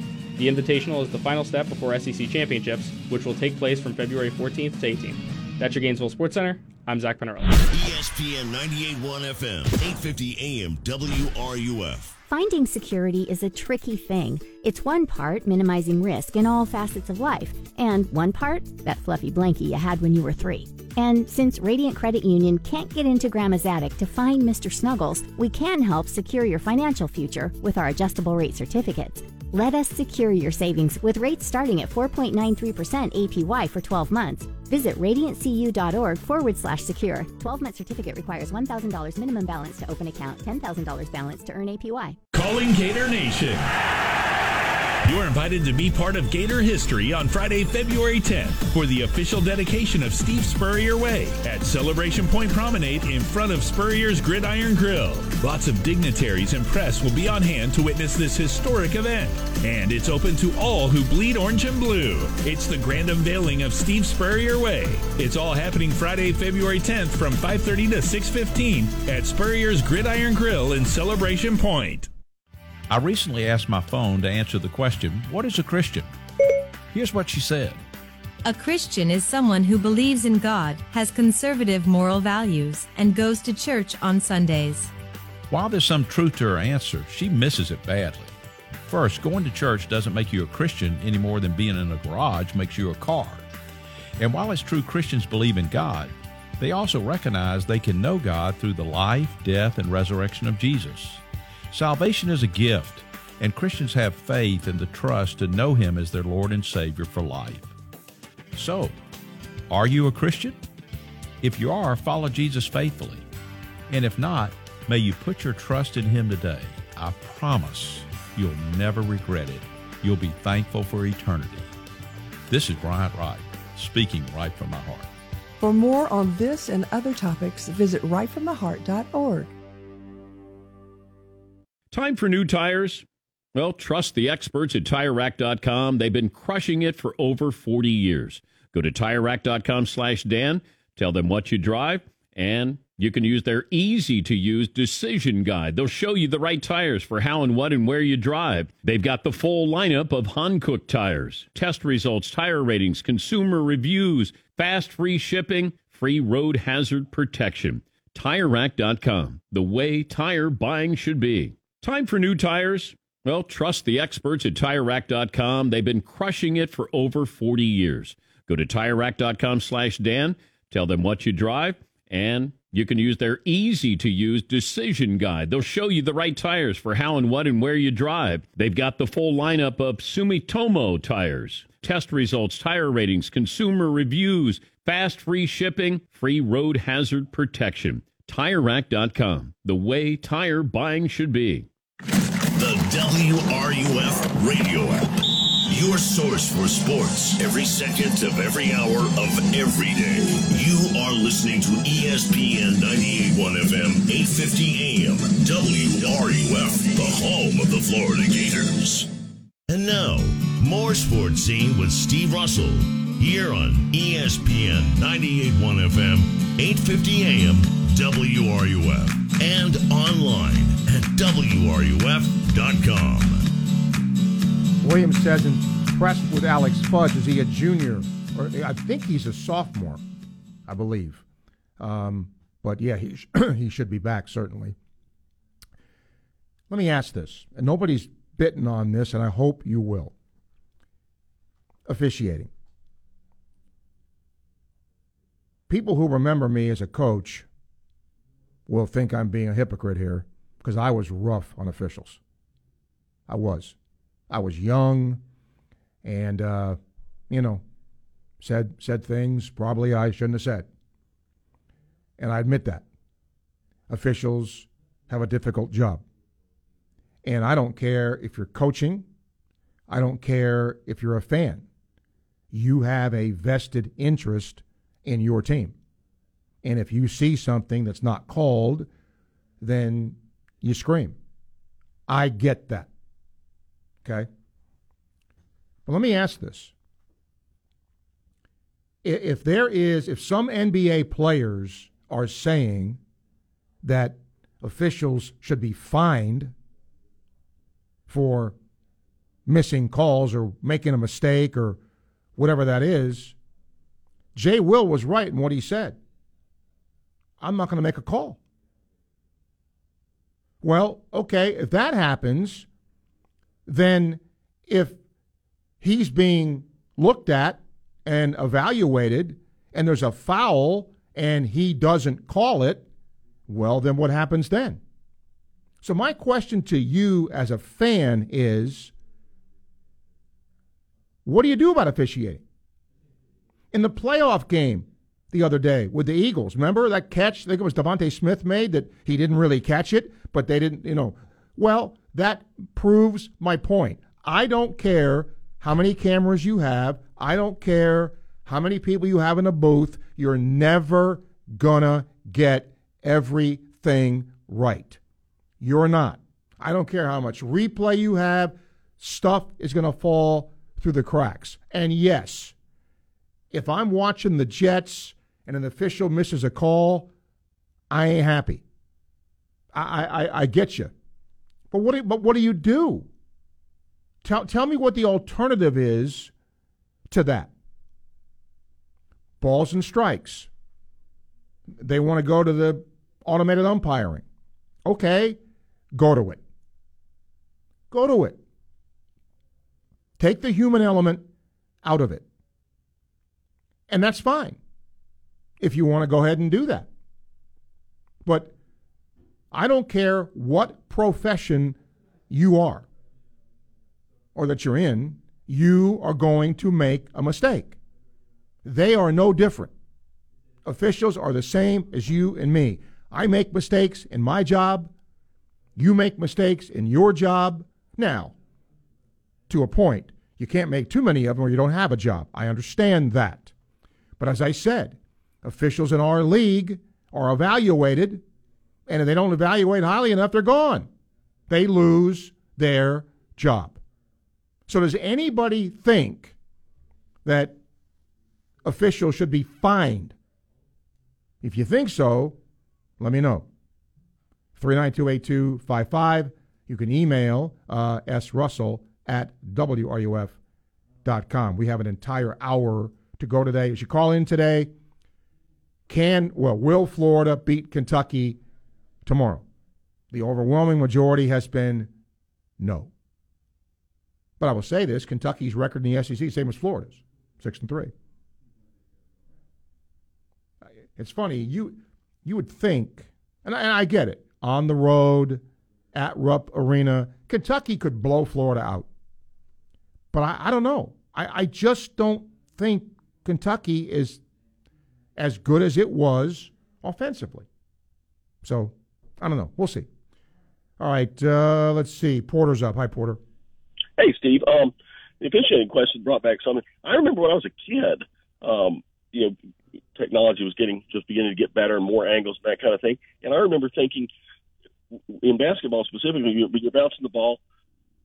The Invitational is the final step before SEC championships, which will take place from February 14th to 18th. That's your Gainesville Sports Center. I'm Zach Pinarello. ESPN 98.1 FM, 850 AM, WRUF. Finding security is a tricky thing. It's one part minimizing risk in all facets of life, and one part that fluffy blankie you had when you were three. And since Radiant Credit Union can't get into Grandma's attic to find Mr. Snuggles, we can help secure your financial future with our adjustable rate certificates. Let us secure your savings with rates starting at 4.93% APY for 12 months. Visit radiantcu.org forward slash secure. 12 month certificate requires $1,000 minimum balance to open account, $10,000 balance to earn APY. Calling Gator Nation. You are invited to be part of Gator history on Friday, February 10th for the official dedication of Steve Spurrier Way at Celebration Point Promenade in front of Spurrier's Gridiron Grill. Lots of dignitaries and press will be on hand to witness this historic event. And it's open to all who bleed orange and blue. It's the grand unveiling of Steve Spurrier Way. It's all happening Friday, February 10th from 5:30 to 6:15 at Spurrier's Gridiron Grill in Celebration Point. I recently asked my phone to answer the question, What is a Christian? Here's what she said. A Christian is someone who believes in God, has conservative moral values, and goes to church on Sundays. While there's some truth to her answer, she misses it badly. First, going to church doesn't make you a Christian any more than being in a garage makes you a car. And while it's true Christians believe in God, they also recognize they can know God through the life, death, and resurrection of Jesus. Salvation is a gift, and Christians have faith and the trust to know Him as their Lord and Savior for life. So, are you a Christian? If you are, follow Jesus faithfully. And if not, may you put your trust in Him today. I promise you'll never regret it. You'll be thankful for eternity. This is Bryant Wright, speaking right from my heart. For more on this and other topics, visit rightfromtheheart.org. Time for new tires? Well, trust the experts at TireRack.com. They've been crushing it for over 40 years. Go to TireRack.com slash Dan, tell them what you drive, and you can use their easy to use decision guide. They'll show you the right tires for how and what and where you drive. They've got the full lineup of Hankook tires, test results, tire ratings, consumer reviews, fast free shipping, free road hazard protection. TireRack.com, the way tire buying should be. Time for new tires? Well, trust the experts at TireRack.com. They've been crushing it for over 40 years. Go to TireRack.com slash Dan, tell them what you drive, and you can use their easy to use decision guide. They'll show you the right tires for how and what and where you drive. They've got the full lineup of Sumitomo tires, test results, tire ratings, consumer reviews, fast free shipping, free road hazard protection. TireRack.com, the way tire buying should be. The WRUF radio app. Your source for sports every second of every hour of every day. You are listening to ESPN 98.1 FM, 850 AM, WRUF, the home of the Florida Gators. And now, more sports scene with Steve Russell here on ESPN 98.1 FM, 850 AM, WRUF, and online at WRUF.com. Williams says impressed with Alex Fudge. Is he a junior? Or I think he's a sophomore, I believe. Um, but yeah, he, sh- he should be back, certainly. Let me ask this, and nobody's bitten on this, and I hope you will. Officiating. People who remember me as a coach will think I'm being a hypocrite here because I was rough on officials. I was. I was young, and uh, you know, said said things probably I shouldn't have said, and I admit that. Officials have a difficult job, and I don't care if you're coaching. I don't care if you're a fan. You have a vested interest in your team, and if you see something that's not called, then you scream. I get that. Okay? But let me ask this. If there is, if some NBA players are saying that officials should be fined for missing calls or making a mistake or whatever that is, Jay Will was right in what he said. I'm not going to make a call. Well, okay, if that happens, then if he's being looked at and evaluated and there's a foul and he doesn't call it, well, then what happens then? So, my question to you as a fan is what do you do about officiating? In the playoff game the other day with the Eagles, remember that catch? I think it was DeVonta Smith made that he didn't really catch it, but they didn't, you know. Well, that proves my point. I don't care how many cameras you have. I don't care how many people you have in a booth. You're never gonna get everything right. You're not. I don't care how much replay you have. Stuff is going to fall through the cracks. And yes, if I'm watching the Jets and an official misses a call, I ain't happy. I, I, I get you. But what do, but what do you do? Tell, tell me what the alternative is to that. Balls and strikes. They want to go to the automated umpiring. Okay, go to it. Go to it. Take the human element out of it. And that's fine if you want to go ahead and do that. But I don't care what profession you are or that you're in, you are going to make a mistake. They are no different. Officials are the same as you and me. I make mistakes in my job. You make mistakes in your job. Now, to a point, you can't make too many of them or you don't have a job. I understand that. But as I said, officials in our league are evaluated, and if they don't evaluate highly enough, they're gone. They lose their job. So, does anybody think that officials should be fined? If you think so, let me know. 3928255. You can email uh, srussell at wruf.com. We have an entire hour to go today. As you call in today, can, well, will Florida beat Kentucky tomorrow? The overwhelming majority has been no. But I will say this Kentucky's record in the SEC, same as Florida's, six and three. It's funny, you you would think, and I, and I get it, on the road at Rupp Arena, Kentucky could blow Florida out. But I, I don't know. I, I just don't think Kentucky is as good as it was offensively. So I don't know. We'll see. All right, uh, let's see. Porter's up. Hi, Porter. Hey, Steve. Um, the officiating question brought back something. I remember when I was a kid. Um, you know, technology was getting just beginning to get better and more angles and that kind of thing. And I remember thinking, in basketball specifically, you're, you're bouncing the ball,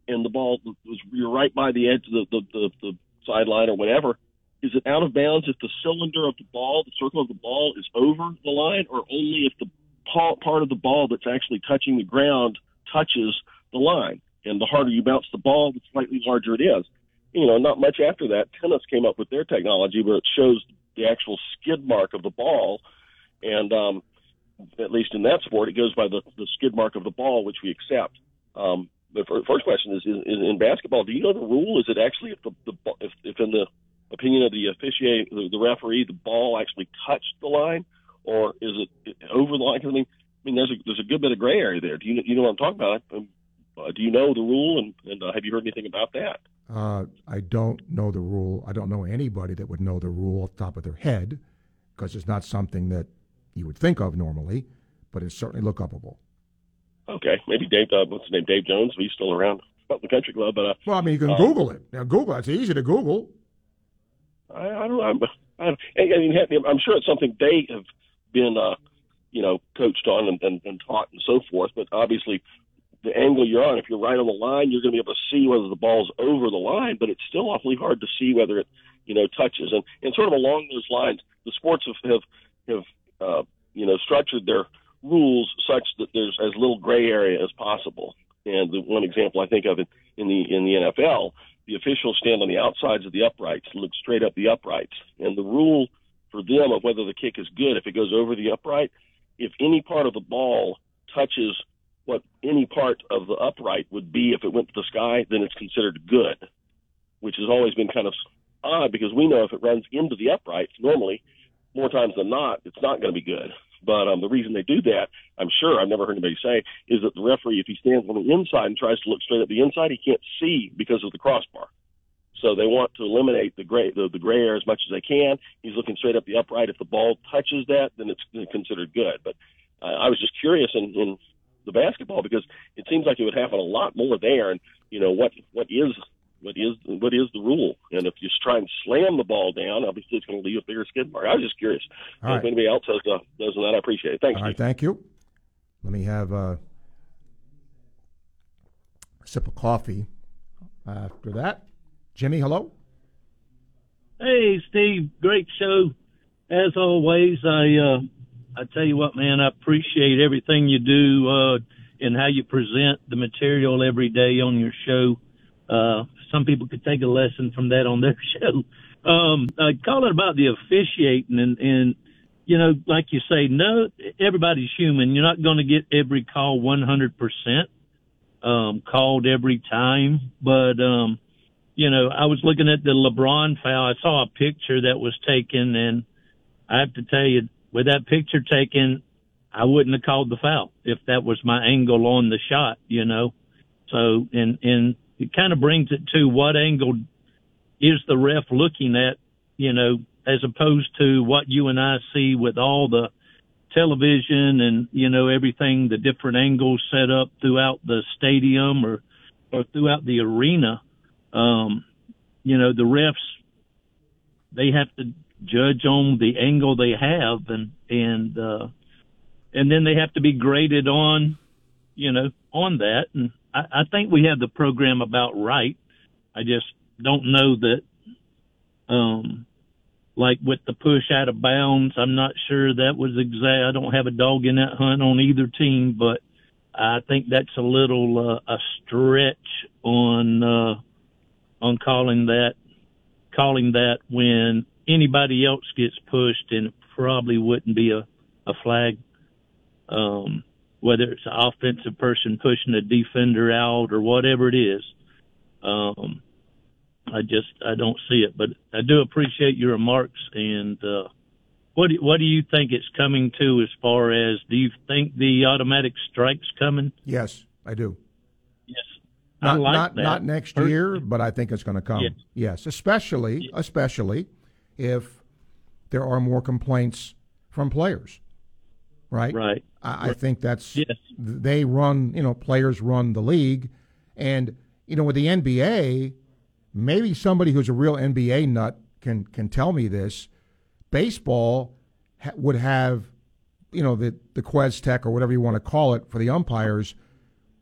and the ball was you're right by the edge of the the, the, the sideline or whatever. Is it out of bounds if the cylinder of the ball, the circle of the ball, is over the line, or only if the part of the ball that's actually touching the ground touches the line? And the harder you bounce the ball, the slightly larger it is. You know, not much after that, tennis came up with their technology where it shows the actual skid mark of the ball, and um, at least in that sport, it goes by the, the skid mark of the ball, which we accept. Um, the first question is, is, is in basketball. Do you know the rule? Is it actually if the, the if, if in the opinion of the officiate, the, the referee, the ball actually touched the line, or is it over the line? I mean, I mean, there's a there's a good bit of gray area there. Do you you know what I'm talking about? Um, uh, do you know the rule, and, and uh, have you heard anything about that? Uh, I don't know the rule. I don't know anybody that would know the rule off the top of their head because it's not something that you would think of normally, but it's certainly look upable. Okay, maybe Dave. Uh, what's his name? Dave Jones. He's still around the country club, but uh, well, I mean, you can um, Google it now. Google it's easy to Google. I, I don't know. I mean, I'm sure it's something they have been, uh, you know, coached on and, and, and taught and so forth. But obviously, the angle you're on, if you're right on the line, you're going to be able to see whether the ball's over the line. But it's still awfully hard to see whether it, you know, touches. And and sort of along those lines, the sports have have have uh, you know structured their rules such that there's as little gray area as possible. And the one example I think of it in the in the NFL the officials stand on the outsides of the uprights, look straight up the uprights. And the rule for them of whether the kick is good, if it goes over the upright, if any part of the ball touches what any part of the upright would be if it went to the sky, then it's considered good, which has always been kind of odd because we know if it runs into the uprights, normally, more times than not, it's not going to be good. But um, the reason they do that, I'm sure I've never heard anybody say, is that the referee, if he stands on the inside and tries to look straight at the inside, he can't see because of the crossbar. So they want to eliminate the gray the, the gray area as much as they can. He's looking straight up the upright. If the ball touches that, then it's considered good. But uh, I was just curious in, in the basketball because it seems like it would happen a lot more there. And you know what what is what is what is the rule? And if you try and slam the ball down, obviously it's going to leave a bigger skid mark. I was just curious. All if right. anybody else has uh, does that, I appreciate it. Thanks. All right, thank you. Let me have uh, a sip of coffee. After that, Jimmy, hello. Hey, Steve, great show. As always, I uh, I tell you what, man, I appreciate everything you do uh, and how you present the material every day on your show. Uh, some people could take a lesson from that on their show. Um, I call it about the officiating and, and, you know, like you say, no, everybody's human. You're not going to get every call 100%, um, called every time. But, um, you know, I was looking at the LeBron foul. I saw a picture that was taken and I have to tell you, with that picture taken, I wouldn't have called the foul if that was my angle on the shot, you know. So, and, and it kind of brings it to what angle is the ref looking at, you know, as opposed to what you and I see with all the television and, you know, everything, the different angles set up throughout the stadium or, or throughout the arena. Um, you know, the refs, they have to judge on the angle they have and, and, uh, and then they have to be graded on, you know, on that. And I, I think we have the program about right. I just don't know that, um, like with the push out of bounds, I'm not sure that was exact. I don't have a dog in that hunt on either team, but I think that's a little uh, a stretch on uh, on calling that calling that when anybody else gets pushed, and it probably wouldn't be a a flag. Um, whether it's an offensive person pushing a defender out or whatever it is. Um, I just I don't see it, but I do appreciate your remarks. And uh, what do, what do you think it's coming to as far as do you think the automatic strikes coming? Yes, I do. Yes, Not I like not, that. not next year, but I think it's going to come. Yes. Yes, especially especially if there are more complaints from players. Right. Right. I, I think that's Yes. they run. You know, players run the league, and you know, with the NBA, maybe somebody who's a real NBA nut can can tell me this. Baseball ha- would have, you know, the the QuesTec or whatever you want to call it for the umpires,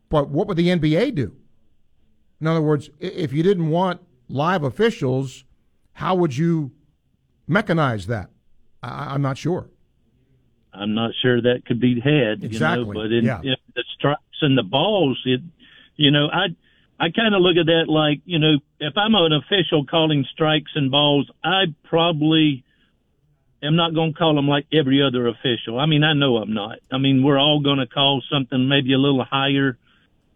but what would the NBA do? In other words, if you didn't want live officials, how would you mechanize that? I, I'm not sure. I'm not sure that could be had. Exactly, You know, but in, yeah. if the strikes and the balls, it, you know, I I kind of look at that like, you know, if I'm an official calling strikes and balls, I probably am not going to call them like every other official. I mean, I know I'm not. I mean, we're all going to call something maybe a little higher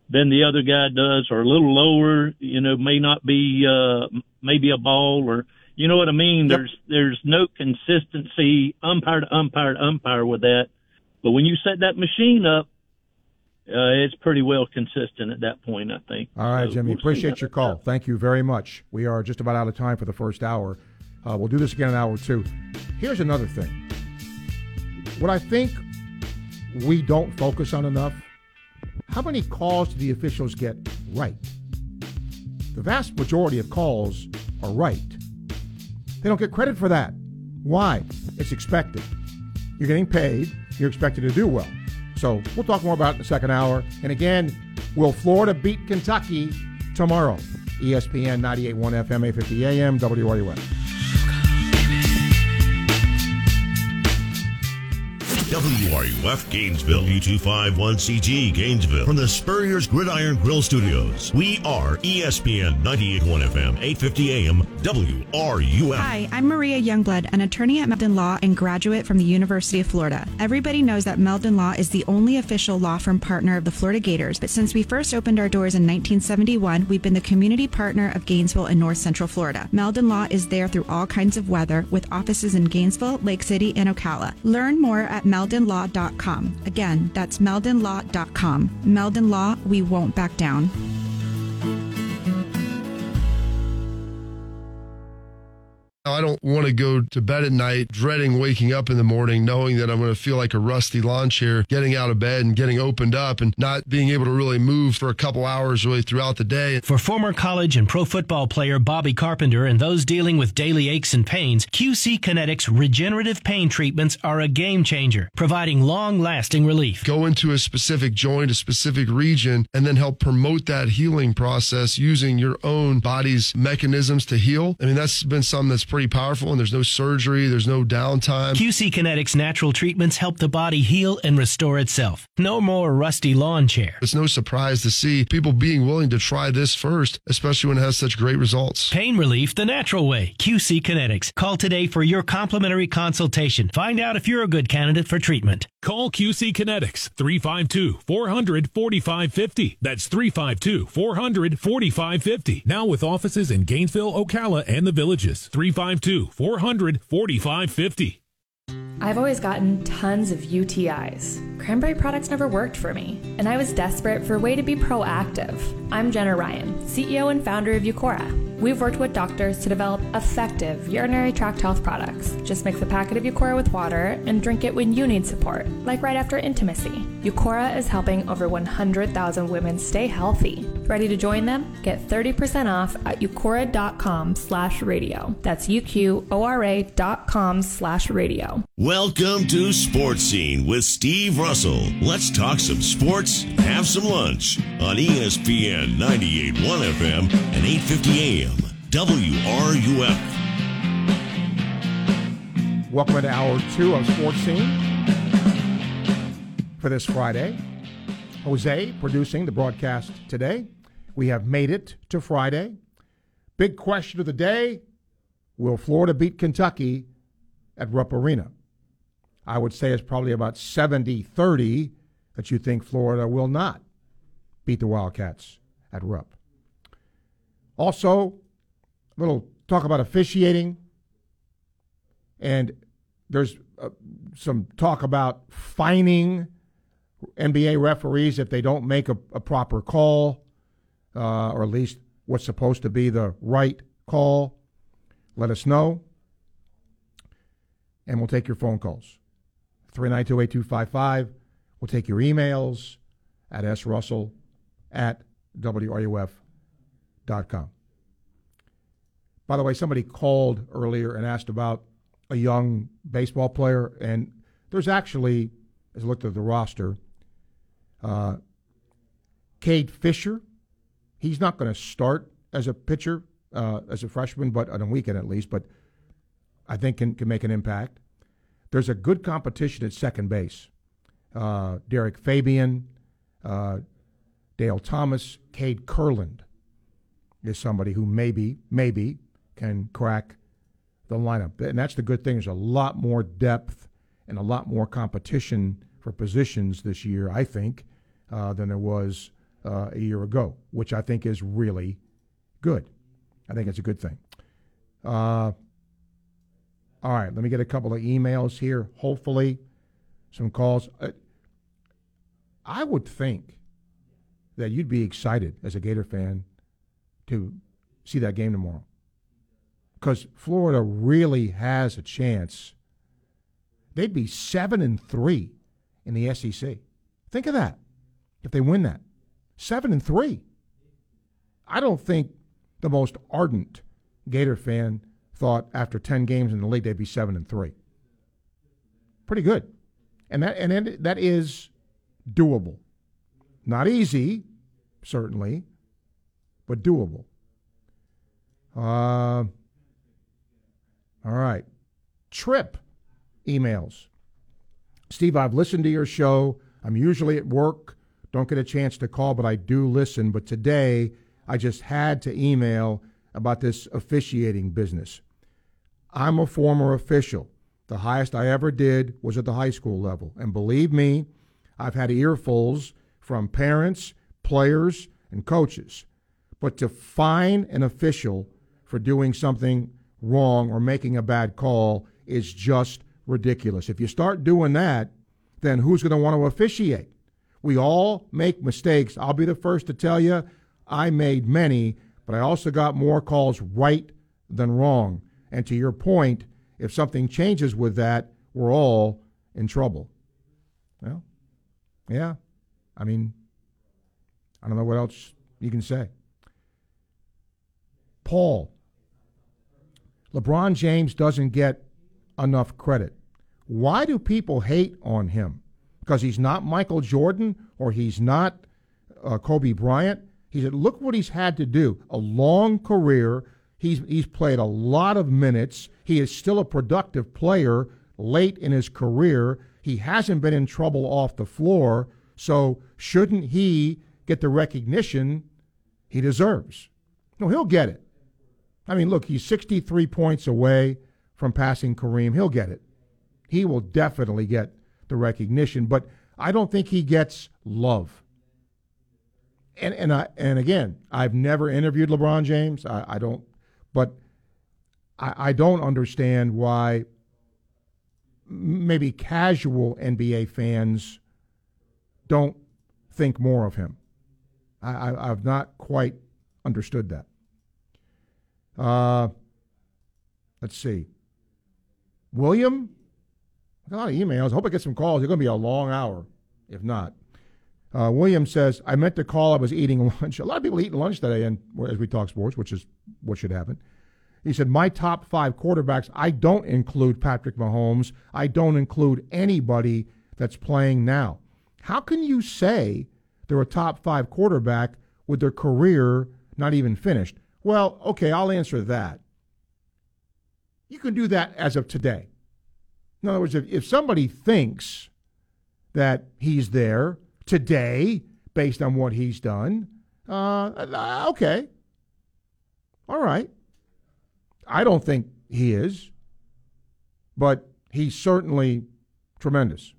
than the other guy does, or a little lower. You know, may not be uh, maybe a ball or. You know what I mean? There's there's no consistency umpire to umpire to umpire with that. But when you set that machine up, uh, it's pretty well consistent at that point, I think. All right, So Jimmy. we'll appreciate your call. Thank you very much. We are just about out of time for the first hour. Uh, we'll do this again in an hour two. Here's another thing. What I think we don't focus on enough how many calls do the officials get right? The vast majority of calls are right. They don't get credit for that. Why? It's expected. You're getting paid, you're expected to do well. So we'll talk more about it in the second hour. And again, will Florida beat Kentucky tomorrow? ESPN 98.1 FM, 850 AM, WRUF. WRUF Gainesville, U251CG Gainesville. From the Spurrier's Gridiron Grill Studios, we are ESPN 98.1 FM, 850 AM, WRUF. Hi, I'm Maria Youngblood, an attorney at Meldon Law and graduate from the University of Florida. Everybody knows that Meldon Law is the only official law firm partner of the Florida Gators, but since we first opened our doors in 1971, we've been the community partner of Gainesville and North Central Florida. Meldon Law is there through all kinds of weather with offices in Gainesville, Lake City, and Ocala. Learn more at Again, that's meldonlaw.com. Meldon Law, we won't back down. I don't want to go to bed at night dreading waking up in the morning knowing that I'm going to feel like a rusty lawn chair getting out of bed and getting opened up and not being able to really move for a couple hours really throughout the day. For former college and pro football player Bobby Carpenter and those dealing with daily aches and pains, QC Kinetix regenerative pain treatments are a game changer, providing long lasting relief. Go into a specific joint, a specific region, and then help promote that healing process using your own body's mechanisms to heal. I mean, that's been something that's pretty powerful and there's no surgery, there's no downtime. QC Kinetix natural treatments help the body heal and restore itself. No more rusty lawn chair. It's no surprise to see people being willing to try this first, especially when it has such great results. Pain relief the natural way. QC Kinetix. Call today for your complimentary consultation. Find out if you're a good candidate for treatment. Call QC Kinetix 352 400 4550. That's 352 400 4550. Now with offices in Gainesville, Ocala, and the villages. 352 400 4550. I've always gotten tons of UTIs. Cranberry products never worked for me, and I was desperate for a way to be proactive. I'm Jenna Ryan, CEO and founder of Uqora. We've worked with doctors to develop effective urinary tract health products. Just mix a packet of Uqora with water and drink it when you need support, like right after intimacy. Uqora is helping over 100,000 women stay healthy. Ready to join them? Get 30% off at uqora.com slash radio. That's U-Q-O-R-A dot com slash radio. Welcome to Sports Scene with Steve Russell. Let's talk some sports, have some lunch on ESPN 98.1 FM and 8:50 AM. WRUF. Welcome to hour two of Sports Scene for this Friday. Jose producing the broadcast today. We have made it to Friday. Big question of the day Will Florida beat Kentucky at Rupp Arena? I would say it's probably about 70 30 that you think Florida will not beat the Wildcats at Rupp. Also, a little talk about officiating. And there's uh, some talk about fining NBA referees if they don't make a, a proper call, uh, or at least what's supposed to be the right call. Let us know. And we'll take your phone calls. 392 8255. We'll take your emails at srussell at wruf.com. By the way, somebody called earlier and asked about a young baseball player, and there's actually, as I looked at the roster, uh, Cade Fisher. He's not going to start as a pitcher uh, as a freshman, but on a weekend at least. But I think can can make an impact. There's a good competition at second base. Uh, Deric Fabian, uh, Dale Thomas, Cade Kurland is somebody who maybe maybe can crack the lineup. And that's the good thing. There's a lot more depth and a lot more competition for positions this year, I think, uh, than there was uh, a year ago, which I think is really good. I think it's a good thing. Uh, all right, let me get a couple of emails here. Hopefully, some calls. Uh, I would think that you'd be excited as a Gator fan to see that game tomorrow because Florida really has a chance. They'd be seven and three in the SEC. Think of that. If they win that, seven and three. I don't think the most ardent Gator fan thought after ten games in the league they'd be seven and three. Pretty good, and that and that is doable. Not easy, certainly, but doable. Uh, all right. Trip emails. Steve, I've listened to your show. I'm usually at work, don't get a chance to call, but I do listen. But today, I just had to email about this officiating business. I'm a former official. The highest I ever did was at the high school level. And believe me, I've had earfuls from parents, players, and coaches. But to fine an official for doing something wrong or making a bad call is just ridiculous. If you start doing that, then who's going to want to officiate? We all make mistakes. I'll be the first to tell you I made many, but I also got more calls right than wrong. And to your point, if something changes with that, we're all in trouble. Well, yeah. I mean, I don't know what else you can say. Paul, LeBron James doesn't get enough credit. Why do people hate on him? Because he's not Michael Jordan or he's not uh, Kobe Bryant. He said, look what he's had to do. A long career. He's, he's played a lot of minutes. He is still a productive player late in his career. He hasn't been in trouble off the floor. So shouldn't he get the recognition he deserves? No, he'll get it. I mean, look, he's 63 points away from passing Kareem. He'll get it. He will definitely get the recognition, but I don't think he gets love. And and I and again, I've never interviewed LeBron James. I, I don't, but I, I don't understand why maybe casual NBA fans don't think more of him. I, I, I've not quite understood that. Uh, let's see. William, a lot of emails. I hope I get some calls. It's going to be a long hour, if not. Uh, William says, I meant to call. I was eating lunch. A lot of people eating lunch today, and as we talk sports, which is what should happen. He said, My top five quarterbacks, I don't include Patrick Mahomes. I don't include anybody that's playing now. How can you say they're a top five quarterback with their career not even finished? Well, okay, I'll answer that. You can do that as of today. In other words, if, if somebody thinks that he's there today based on what he's done, uh, okay. All right. I don't think he is, but he's certainly tremendous.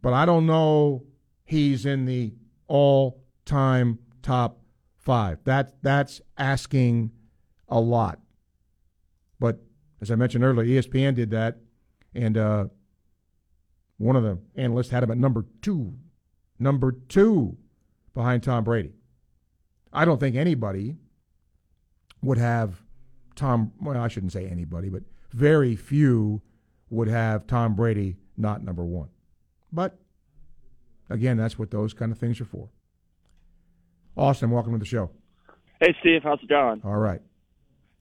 But I don't know he's in the all time top five. That, that's asking a lot. But as I mentioned earlier, ESPN did that, and uh, one of the analysts had him at number two. Number two behind Tom Brady. I don't think anybody would have Tom, well, I shouldn't say anybody, but very few would have Tom Brady not number one. But again, that's what those kind of things are for. Austin, welcome to the show. Hey, Steve, how's it going? All right.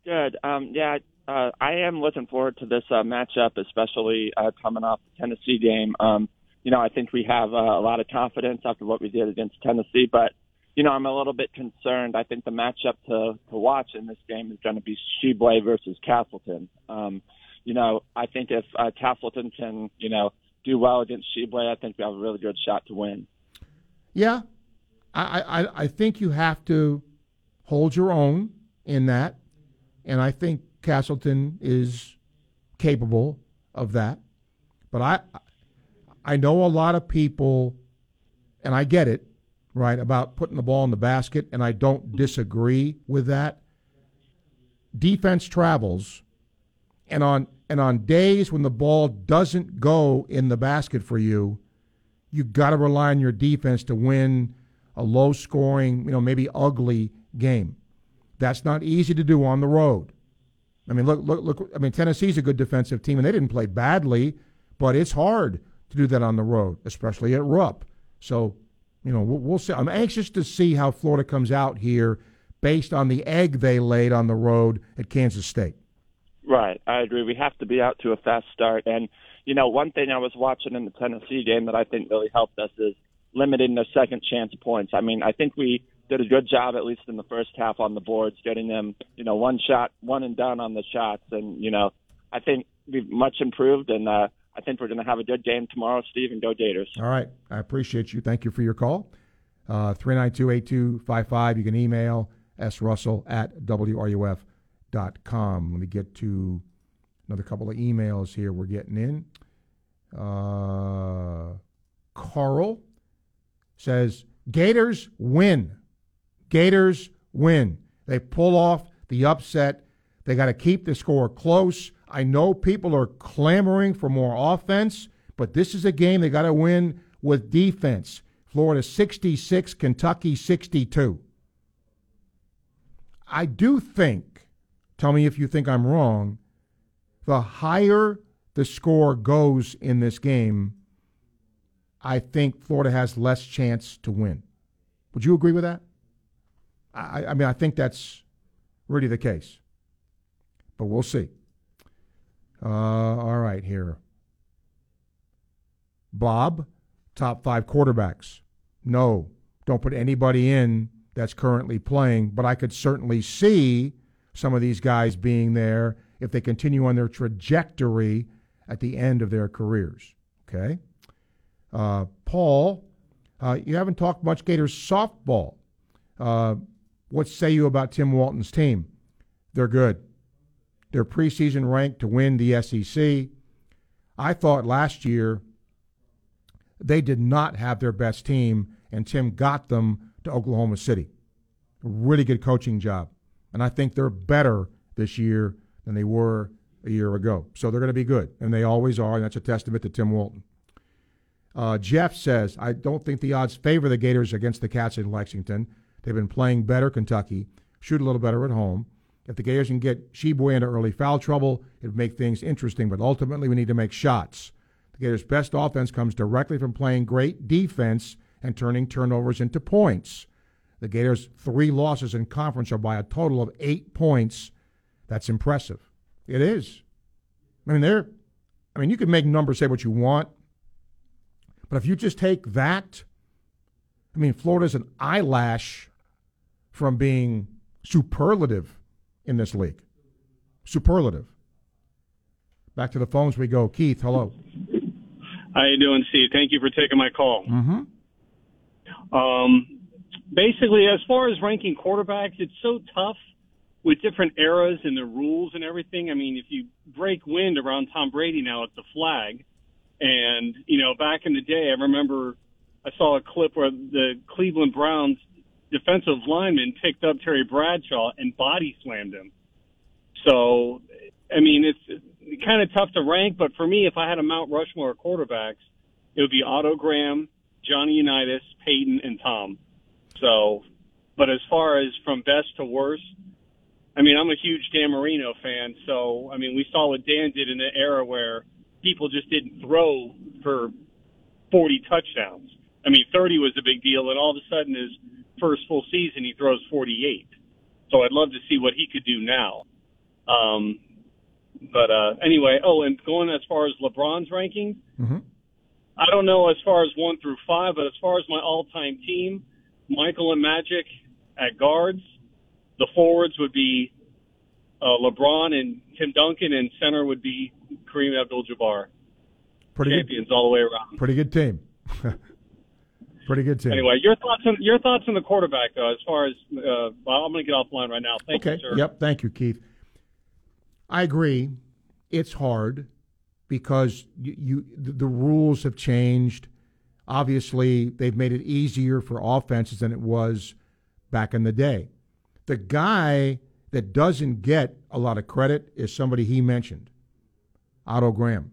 Good. Um, yeah, uh, I am looking forward to this uh, matchup, especially uh, coming off the Tennessee game. Um, you know, I think we have uh, a lot of confidence after what we did against Tennessee, but you know, I'm a little bit concerned. I think the matchup to to watch in this game is going to be Tshiebwe versus Castleton. Um, you know, I think if uh, Castleton can, you know, do well against Tshiebwe, I think we have a really good shot to win. Yeah, I, I I think you have to hold your own in that, and I think Castleton is capable of that. But I I know a lot of people, and I get it right, about putting the ball in the basket, and I don't disagree with that. Defense travels, and on and on days when the ball doesn't go in the basket for you, you got to rely on your defense to win a low scoring, you know, maybe ugly game. That's not easy to do on the road. I mean, look, look, look. I mean, Tennessee's a good defensive team, and they didn't play badly, but it's hard to do that on the road, especially at Rupp. So you know, we'll, we'll see. I'm anxious to see how Florida comes out here based on the egg they laid on the road at Kansas State. Right, I agree. We have to be out to a fast start. And, you know, one thing I was watching in the Tennessee game that I think really helped us is limiting the second chance points. I mean, I think we did a good job, at least in the first half on the boards, getting them, you know, one shot, one and done on the shots. And, you know, I think we've much improved. And, uh, I think we're going to have a good game tomorrow, Steve, and go Gators. All right. I appreciate you. Thank you for your call. Uh, 392 8255. You can email srussell at wruf.com. Let me get to another couple of emails here we're getting in. Uh, Carl says Gators win. Gators win. They pull off the upset. They got to keep the score close. I know people are clamoring for more offense, but this is a game they got to win with defense. Florida 66, Kentucky 62. I do think, tell me if you think I'm wrong, the higher the score goes in this game, I think Florida has less chance to win. Would you agree with that? I, I mean, I think that's really the case. But we'll see. Uh, all right, here. Bob, top five quarterbacks. No, don't put anybody in that's currently playing, but I could certainly see some of these guys being there if they continue on their trajectory at the end of their careers. Okay? Uh, Paul, uh, you haven't talked much Gators softball. What say you about Tim Walton's team? They're good. They're preseason ranked to win the SEC. I thought last year they did not have their best team, and Tim got them to Oklahoma City. A really good coaching job. And I think they're better this year than they were a year ago. So they're going to be good, and they always are, and that's a testament to Tim Walton. Uh, Jeff says, I don't think the odds favor the Gators against the Cats in Lexington. They've been playing better, Kentucky, shoot a little better at home. If the Gators can get Tshiebwe into early foul trouble, it would make things interesting. But ultimately, we need to make shots. The Gators' best offense comes directly from playing great defense and turning turnovers into points. The Gators' three losses in conference are by a total of eight points. That's impressive. It is. I mean, they're. I mean, you can make numbers say what you want, but if you just take that, I mean, Florida's an eyelash from being superlative in this league. Superlative. Back to the phones we go. Keith, hello. How you doing, Steve? Thank you for taking my call. Mm-hmm. Um, basically, as far as ranking quarterbacks, it's so tough with different eras and the rules and everything. I mean, if you break wind around Tom Brady now, it's a flag. And, you know, back in the day, I remember I saw a clip where the Cleveland Browns defensive lineman picked up Terry Bradshaw and body slammed him. So, I mean, it's kind of tough to rank, but for me, if I had a Mount Rushmore of quarterbacks, it would be Otto Graham, Johnny Unitas, Peyton, and Tom. So, but as far as from best to worst, I mean, I'm a huge Dan Marino fan. So, I mean, we saw what Dan did in the era where people just didn't throw for 40 touchdowns. I mean, 30 was a big deal, and all of a sudden, his first full season, he throws 48. So I'd love to see what he could do now. Um, but uh, anyway, oh, and going as far as LeBron's rankings, mm-hmm. I don't know as far as one through five, but as far as my all-time team, Michael and Magic at guards. The forwards would be uh, LeBron and Tim Duncan, and center would be Kareem Abdul-Jabbar. Pretty good Champions good, all the way around. Pretty good team. pretty good team. Anyway, your thoughts on your thoughts on the quarterback though. As far as uh, I'm going to get offline right now. Thank okay. you, sir. Yep. Thank you, Keith. I agree. It's hard because you, you the rules have changed. Obviously, they've made it easier for offenses than it was back in the day. The guy that doesn't get a lot of credit is somebody he mentioned, Otto Graham.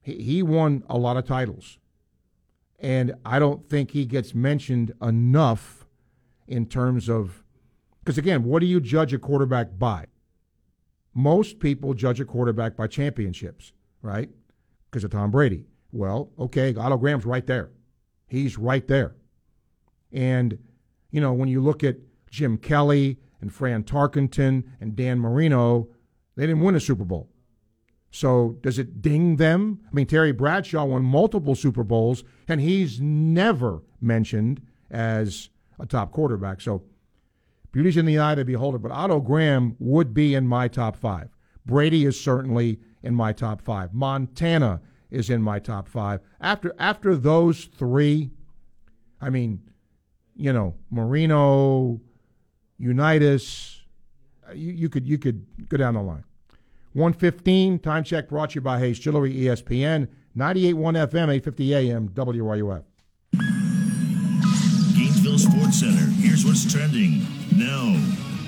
He, he won a lot of titles. And I don't think he gets mentioned enough in terms of, because again, what do you judge a quarterback by? Most people judge a quarterback by championships, right? Because of Tom Brady. Well, okay, Otto Graham's right there. He's right there. And, you know, when you look at Jim Kelly and Fran Tarkenton and Dan Marino, they didn't win a Super Bowl. So does it ding them? I mean, Terry Bradshaw won multiple Super Bowls, and he's never mentioned as a top quarterback. So beauty's in the eye of the beholder, but Otto Graham would be in my top five. Brady is certainly in my top five. Montana is in my top five. After after those three, I mean, you know, Marino, Unitas, you, you could you could go down the line. 115, time check brought to you by Hayes Jewelry, ESPN, 98.1 FM, 850 AM, WRUF. Gainesville Sports Center. Here's what's trending now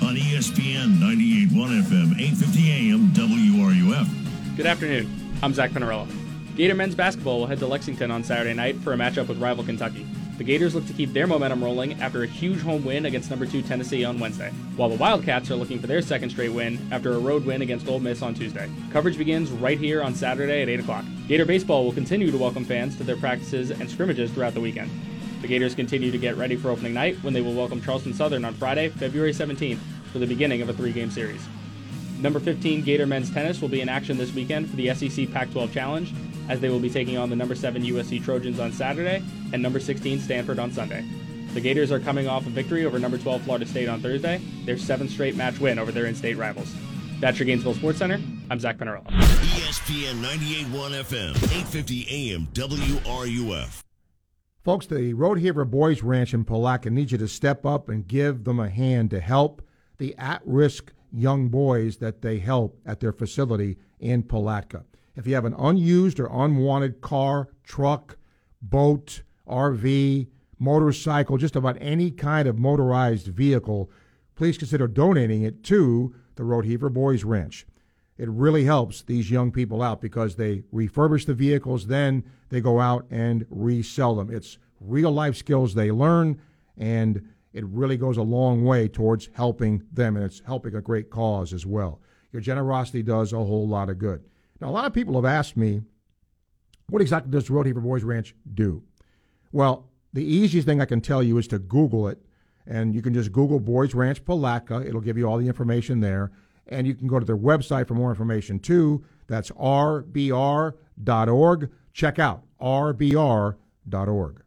on ESPN 98.1 FM, 850 AM, WRUF. Good afternoon. I'm Zach Pinarello. Gator men's basketball will head to Lexington on Saturday night for a matchup with rival Kentucky. The Gators look to keep their momentum rolling after a huge home win against number 2 Tennessee on Wednesday, while the Wildcats are looking for their second straight win after a road win against Ole Miss on Tuesday. Coverage begins right here on Saturday at 8 o'clock. Gator baseball will continue to welcome fans to their practices and scrimmages throughout the weekend. The Gators continue to get ready for opening night when they will welcome Charleston Southern on Friday, February 17th, for the beginning of a three game series. Number 15 Gator men's tennis will be in action this weekend for the SEC Pac 12 Challenge, as they will be taking on the number 7 USC Trojans on Saturday and number 16 Stanford on Sunday. The Gators are coming off a victory over number 12 Florida State on Thursday, their seventh straight match win over their in state rivals. That's your Gainesville Sports Center. I'm Zach Pinarello. ESPN 98.1 FM, 850 AM, WRUF. Folks, the Road Rodeheaver Boys Ranch in Palatka needs you to step up and give them a hand to help the at risk young boys that they help at their facility in Palatka. If you have an unused or unwanted car, truck, boat, RV, motorcycle, just about any kind of motorized vehicle, please consider donating it to the Rodeheaver Boys Ranch. It really helps these young people out because they refurbish the vehicles, then they go out and resell them. It's real life skills they learn, and it really goes a long way towards helping them, and it's helping a great cause as well. Your generosity does a whole lot of good. Now, a lot of people have asked me What exactly does Rodeheaver Boys Ranch do? Well, the easiest thing I can tell you is to Google it, and you can just Google Boys Ranch Palatka. It'll give you all the information there, and you can go to their website for more information too. That's rbr.org. Check out rbr.org.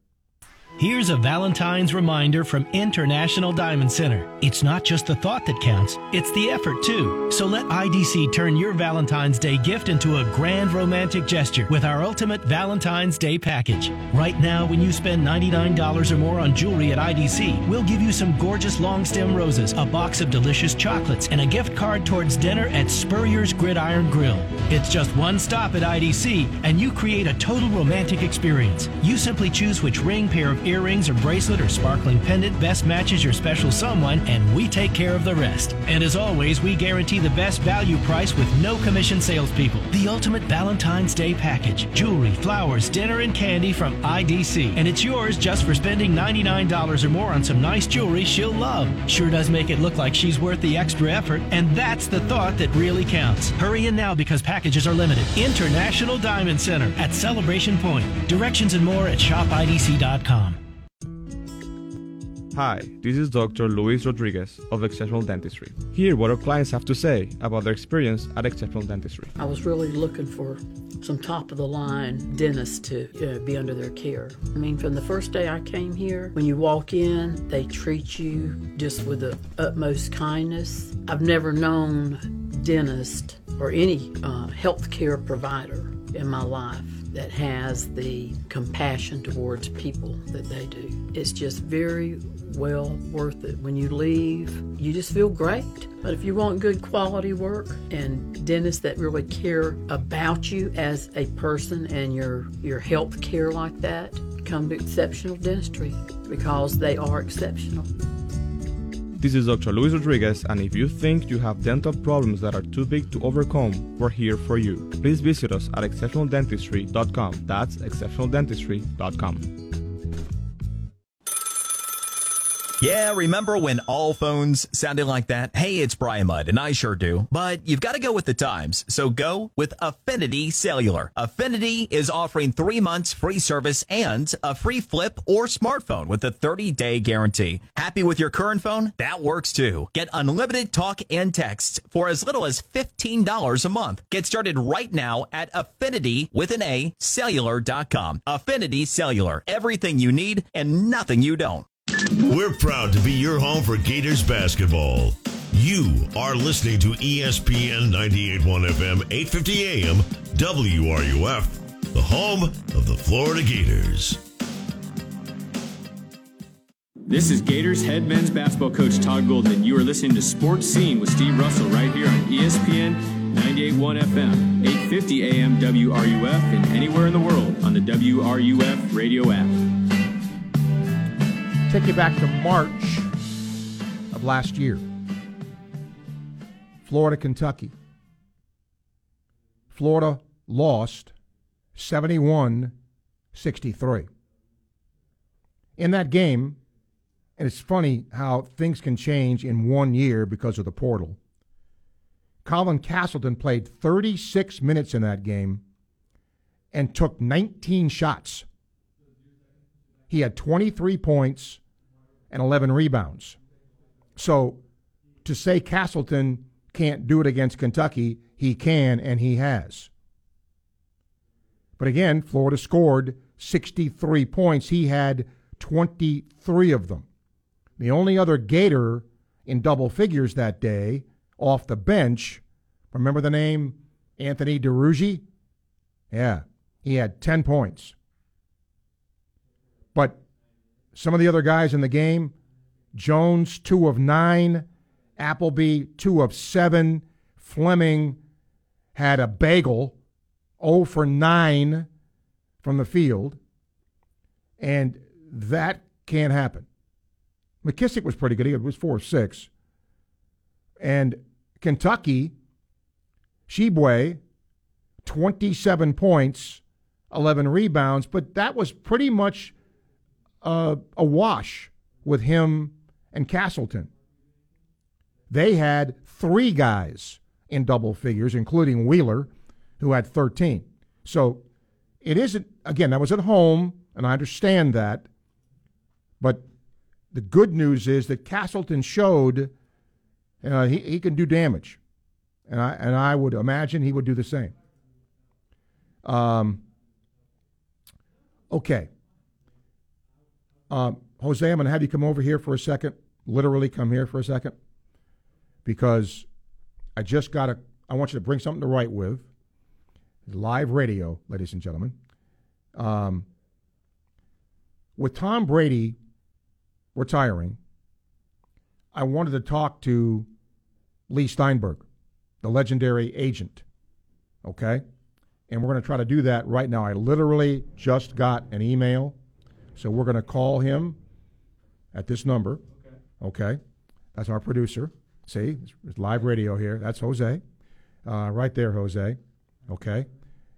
Here's a Valentine's reminder from International Diamond Center. It's not just the thought that counts, it's the effort too. So let IDC turn your Valentine's Day gift into a grand romantic gesture with our ultimate Valentine's Day package. Right now, when you spend $99 or more on jewelry at IDC, we'll give you some gorgeous long stem roses, a box of delicious chocolates, and a gift card towards dinner at Spurrier's Gridiron Grill. It's just one stop at IDC, and you create a total romantic experience. You simply choose which ring, pair of earrings or bracelet or sparkling pendant best matches your special someone, and we take care of the rest. And as always, we guarantee the best value price with no commission salespeople. The ultimate Valentine's Day package jewelry, flowers, dinner, and candy from IDC. And it's yours just for spending $99 or more on some nice jewelry she'll love. Sure does make it look like she's worth the extra effort, and that's the thought that really counts. Hurry in now because packages are limited. International Diamond Center at Celebration Point. Directions and more at shopidc.com. Hi, this is Dr. Luis Rodriguez of Exceptional Dentistry. Hear what our clients have to say about their experience at Exceptional Dentistry. I was really looking for some top of the line dentists to uh, be under their care. I mean, from the first day I came here, when you walk in, they treat you just with the utmost kindness. I've never known dentist or any uh, health care provider in my life that has the compassion towards people that they do. It's just very well worth it. When you leave, you just feel great. But if you want good quality work and dentists that really care about you as a person and your your health care like that, come to Exceptional Dentistry because they are exceptional. This is Dr. Luis Rodriguez, and if you think you have dental problems that are too big to overcome, we're here for you. Please visit us at exceptionaldentistry.com. That's exceptionaldentistry.com. Yeah, remember when all phones sounded like that? Hey, it's Brian Mudd, and I sure do. But you've got to go with the times, so go with Affinity Cellular. Affinity is offering three months free service and a free flip or smartphone with a 30 day guarantee. Happy with your current phone? That works too. Get unlimited talk and texts for as little as $15 a month. Get started right now at Affinity with an A cellular.com. Affinity Cellular. Everything you need and nothing you don't. We're proud to be your home for Gators basketball. You are listening to ESPN 981 FM 850 AM WRUF, the home of the Florida Gators. This is Gators head men's basketball coach Todd Golden. You are listening to Sports Scene with Steve Russell right here on ESPN 98.1 FM, 850 AM WRUF, and anywhere in the world on the WRUF radio app. Take you back to March of last year. Florida, Kentucky. Florida lost 71 63. In that game, and it's funny how things can change in one year because of the portal. Colin Castleton played 36 minutes in that game and took 19 shots. He had 23 points and 11 rebounds. So to say Castleton can't do it against Kentucky, he can and he has. But again, Florida scored 63 points. He had 23 of them. The only other Gator in double figures that day off the bench, remember the name Anthony Duruji? Yeah, he had 10 points. But some of the other guys in the game, Jones, two of nine, Appleby, two of seven, Fleming had a bagel, 0 for 9 from the field, and that can't happen. McKissick was pretty good. He was 4 of 6. And Kentucky, Tshiebwe, 27 points, 11 rebounds, but that was pretty much uh, a wash with him and Castleton. They had three guys in double figures, including Wheeler, who had 13. So it isn't, again, that was at home, and I understand that. But the good news is that Castleton showed uh, he, he can do damage. And I, and I would imagine he would do the same. Um, okay. Um, Jose, I'm going to have you come over here for a second. Literally come here for a second. Because I just got to, I want you to bring something to write with. Live radio, ladies and gentlemen. Um, with Tom Brady retiring, I wanted to talk to Leigh Steinberg, the legendary agent. Okay? And we're going to try to do that right now. I literally just got an email. So we're going to call him at this number. Okay. okay? That's our producer. See, it's live radio here. That's Jose. Uh, right there, Jose. Okay.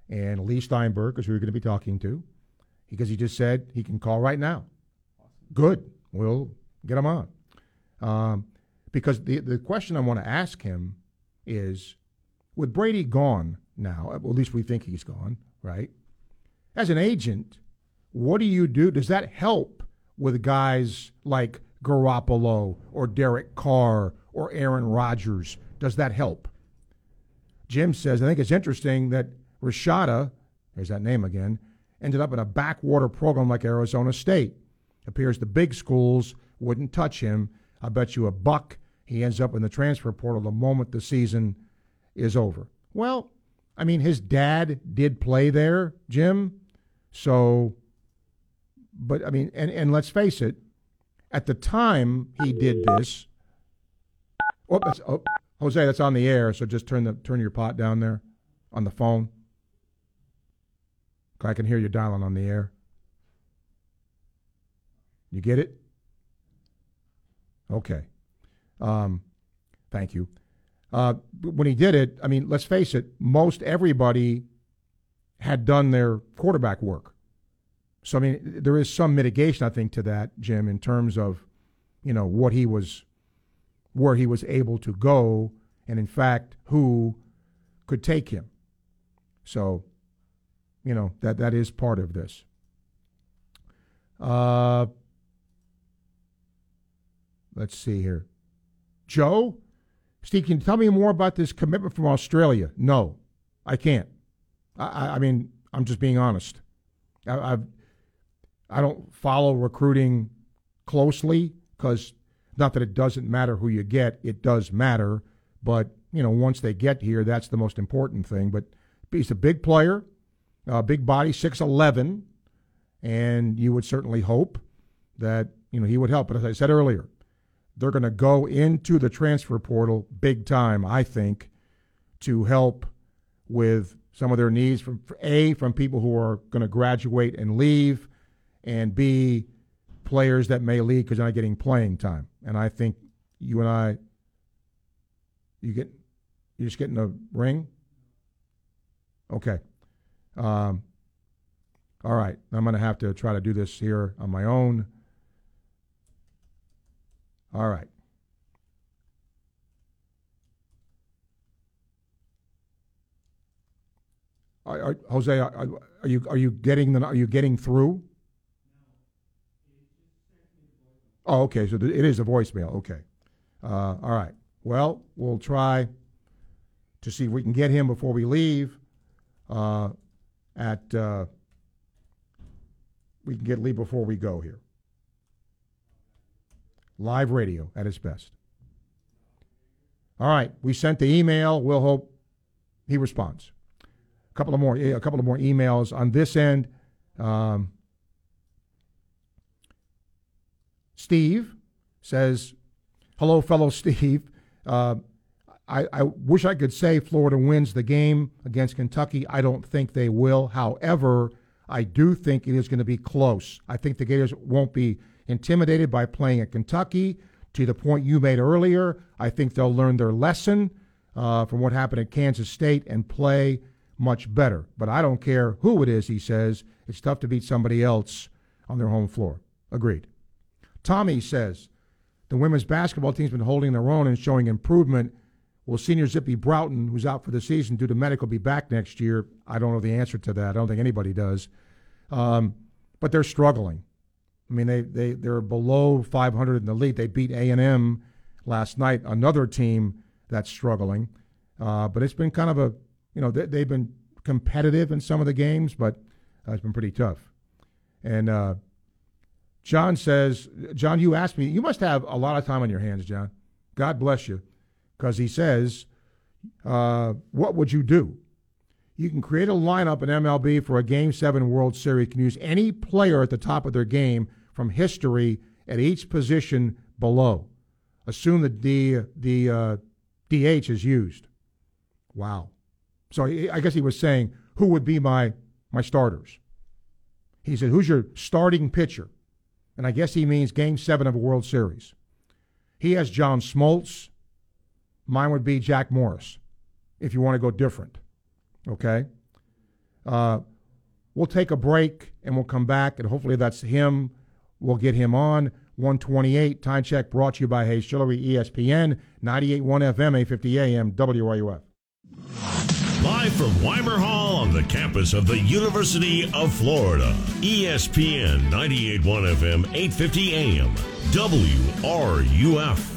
And Leigh Steinberg is who you're going to be talking to because he just said he can call right now. Good. We'll get him on. Um, because the, the question I want to ask him is with Brady gone now, at least we think he's gone, right? As an agent, what do you do? Does that help with guys like Garoppolo or Derek Carr or Aaron Rodgers? Does that help? Jim says, I think it's interesting that Rashada, there's that name again, ended up in a backwater program like Arizona State. Appears the big schools wouldn't touch him. I bet you a buck he ends up in the transfer portal the moment the season is over. Well, I mean, his dad did play there, Jim. So, but I mean, and, and let's face it, at the time he did this, oh, oh, Jose, that's on the air. So just turn the turn your pot down there on the phone. I can hear you dialing on the air. You get it? Okay. Um, thank you. Uh, when he did it, I mean, let's face it, most everybody had done their quarterback work. So, I mean, there is some mitigation, I think, to that, Jim, in terms of, you know, what he was, where he was able to go, and in fact, who could take him. So, you know, that, that is part of this. Uh, let's see here. Joe, Steve, can you tell me more about this commitment from Australia? No, I can't. I, I mean, I'm just being honest. I, I've I don't follow recruiting closely because not that it doesn't matter who you get, it does matter. But you know, once they get here, that's the most important thing. But he's a big player, a big body, six eleven, and you would certainly hope that you know he would help. But as I said earlier, they're going to go into the transfer portal big time, I think, to help with some of their needs from A, from people who are going to graduate and leave, and B, players that may leave because they're not getting playing time. And I think you and I, you get, you're just getting a ring? Okay. Um, all right. I'm going to have to try to do this here on my own. All right. Are, are, Jose, are, are, you are you getting the are you getting through? Oh, okay. So it is a voicemail. Okay. Uh, all right. Well, we'll try to see if we can get him before we leave. Uh, at uh, we can get Leigh before we go here. Live radio at its best. All right, we sent the email. We'll hope he responds. A couple of more, a couple of more emails on this end. Um, Steve says, "Hello, fellow Steve. Uh, I, I wish I could say Florida wins the game against Kentucky. I don't think they will. However, I do think it is going to be close. I think the Gators won't be intimidated by playing at Kentucky. To the point you made earlier, I think they'll learn their lesson uh, from what happened at Kansas State and play much better. But I don't care who it is, he says. It's tough to beat somebody else on their home floor. Agreed. Tommy says the women's basketball team's been holding their own and showing improvement Will senior Zippy Broughton, who's out for the season due to medical, be back next year? I don't know the answer to that. I don't think anybody does. Um, but they're struggling. I mean, they, they, they're below 500 in the league. They beat A&M last night, another team that's struggling. Uh, but it's been kind of a, you know, they, have been competitive in some of the games, but uh, it's been pretty tough. And uh, John says, John, you asked me, you must have a lot of time on your hands, John. God bless you. Because he says, uh, what would you do? You can create a lineup in MLB for a Game 7 World Series. You can use any player at the top of their game from history at each position below. Assume that the, the uh, DH is used. Wow. So I guess he was saying, who would be my, my starters? He said, who's your starting pitcher? And I guess he means game seven of a World Series. He has John Smoltz. Mine would be Jack Morris, if you want to go different. Okay? Uh, we'll take a break and we'll come back, and hopefully that's him. We'll get him on. 128 time check brought to you by Hayes Jewelry, ESPN, 98.1 FM, 850 AM, WRUF. Live from Weimer Hall on the campus of the University of Florida, ESPN 98.1 FM, 850 AM, WRUF.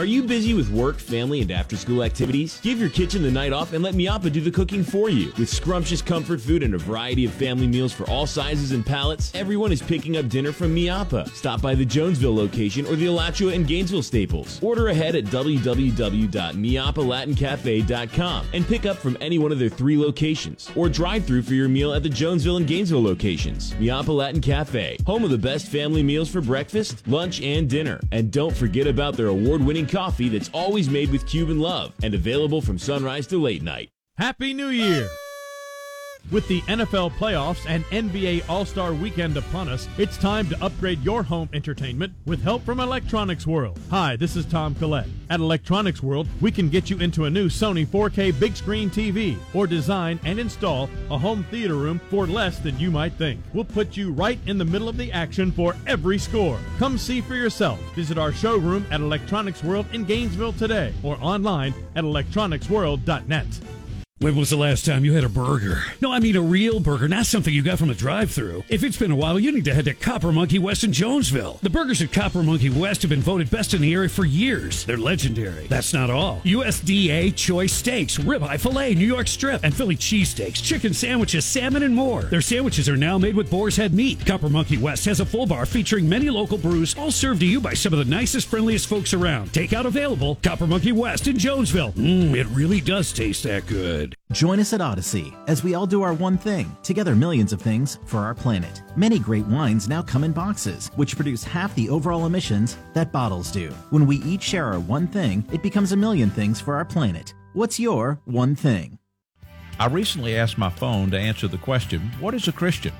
Are you busy with work, family, and after school activities? Give your kitchen the night off and let Miapa do the cooking for you. With scrumptious comfort food and a variety of family meals for all sizes and palates, everyone is picking up dinner from Miapa. Stop by the Jonesville location or the Alachua and Gainesville staples. Order ahead at www.miapalatincafe.com and pick up from any one of their three locations or drive through for your meal at the Jonesville and Gainesville locations. Miapa Latin Cafe, home of the best family meals for breakfast, lunch, and dinner. And don't forget about their award winning coffee that's always made with Cuban love and available from sunrise to late night. Happy New Year! With the NFL playoffs and NBA All Star weekend upon us, it's time to upgrade your home entertainment with help from Electronics World. Hi, this is Tom Collette. At Electronics World, we can get you into a new Sony 4K big screen TV or design and install a home theater room for less than you might think. We'll put you right in the middle of the action for every score. Come see for yourself. Visit our showroom at Electronics World in Gainesville today or online at electronicsworld.net. When was the last time you had a burger? No, I mean a real burger, not something you got from a drive thru If it's been a while, you need to head to Copper Monkey West in Jonesville. The burgers at Copper Monkey West have been voted best in the area for years. They're legendary. That's not all. USDA choice steaks, ribeye, filet, New York strip, and Philly cheesesteaks, chicken sandwiches, salmon, and more. Their sandwiches are now made with boar's head meat. Copper Monkey West has a full bar featuring many local brews, all served to you by some of the nicest, friendliest folks around. Takeout available. Copper Monkey West in Jonesville. Mmm, it really does taste that good. Join us at Odyssey as we all do our one thing, together millions of things for our planet. Many great wines now come in boxes, which produce half the overall emissions that bottles do. When we each share our one thing, it becomes a million things for our planet. What's your one thing? I recently asked my phone to answer the question, What is a Christian?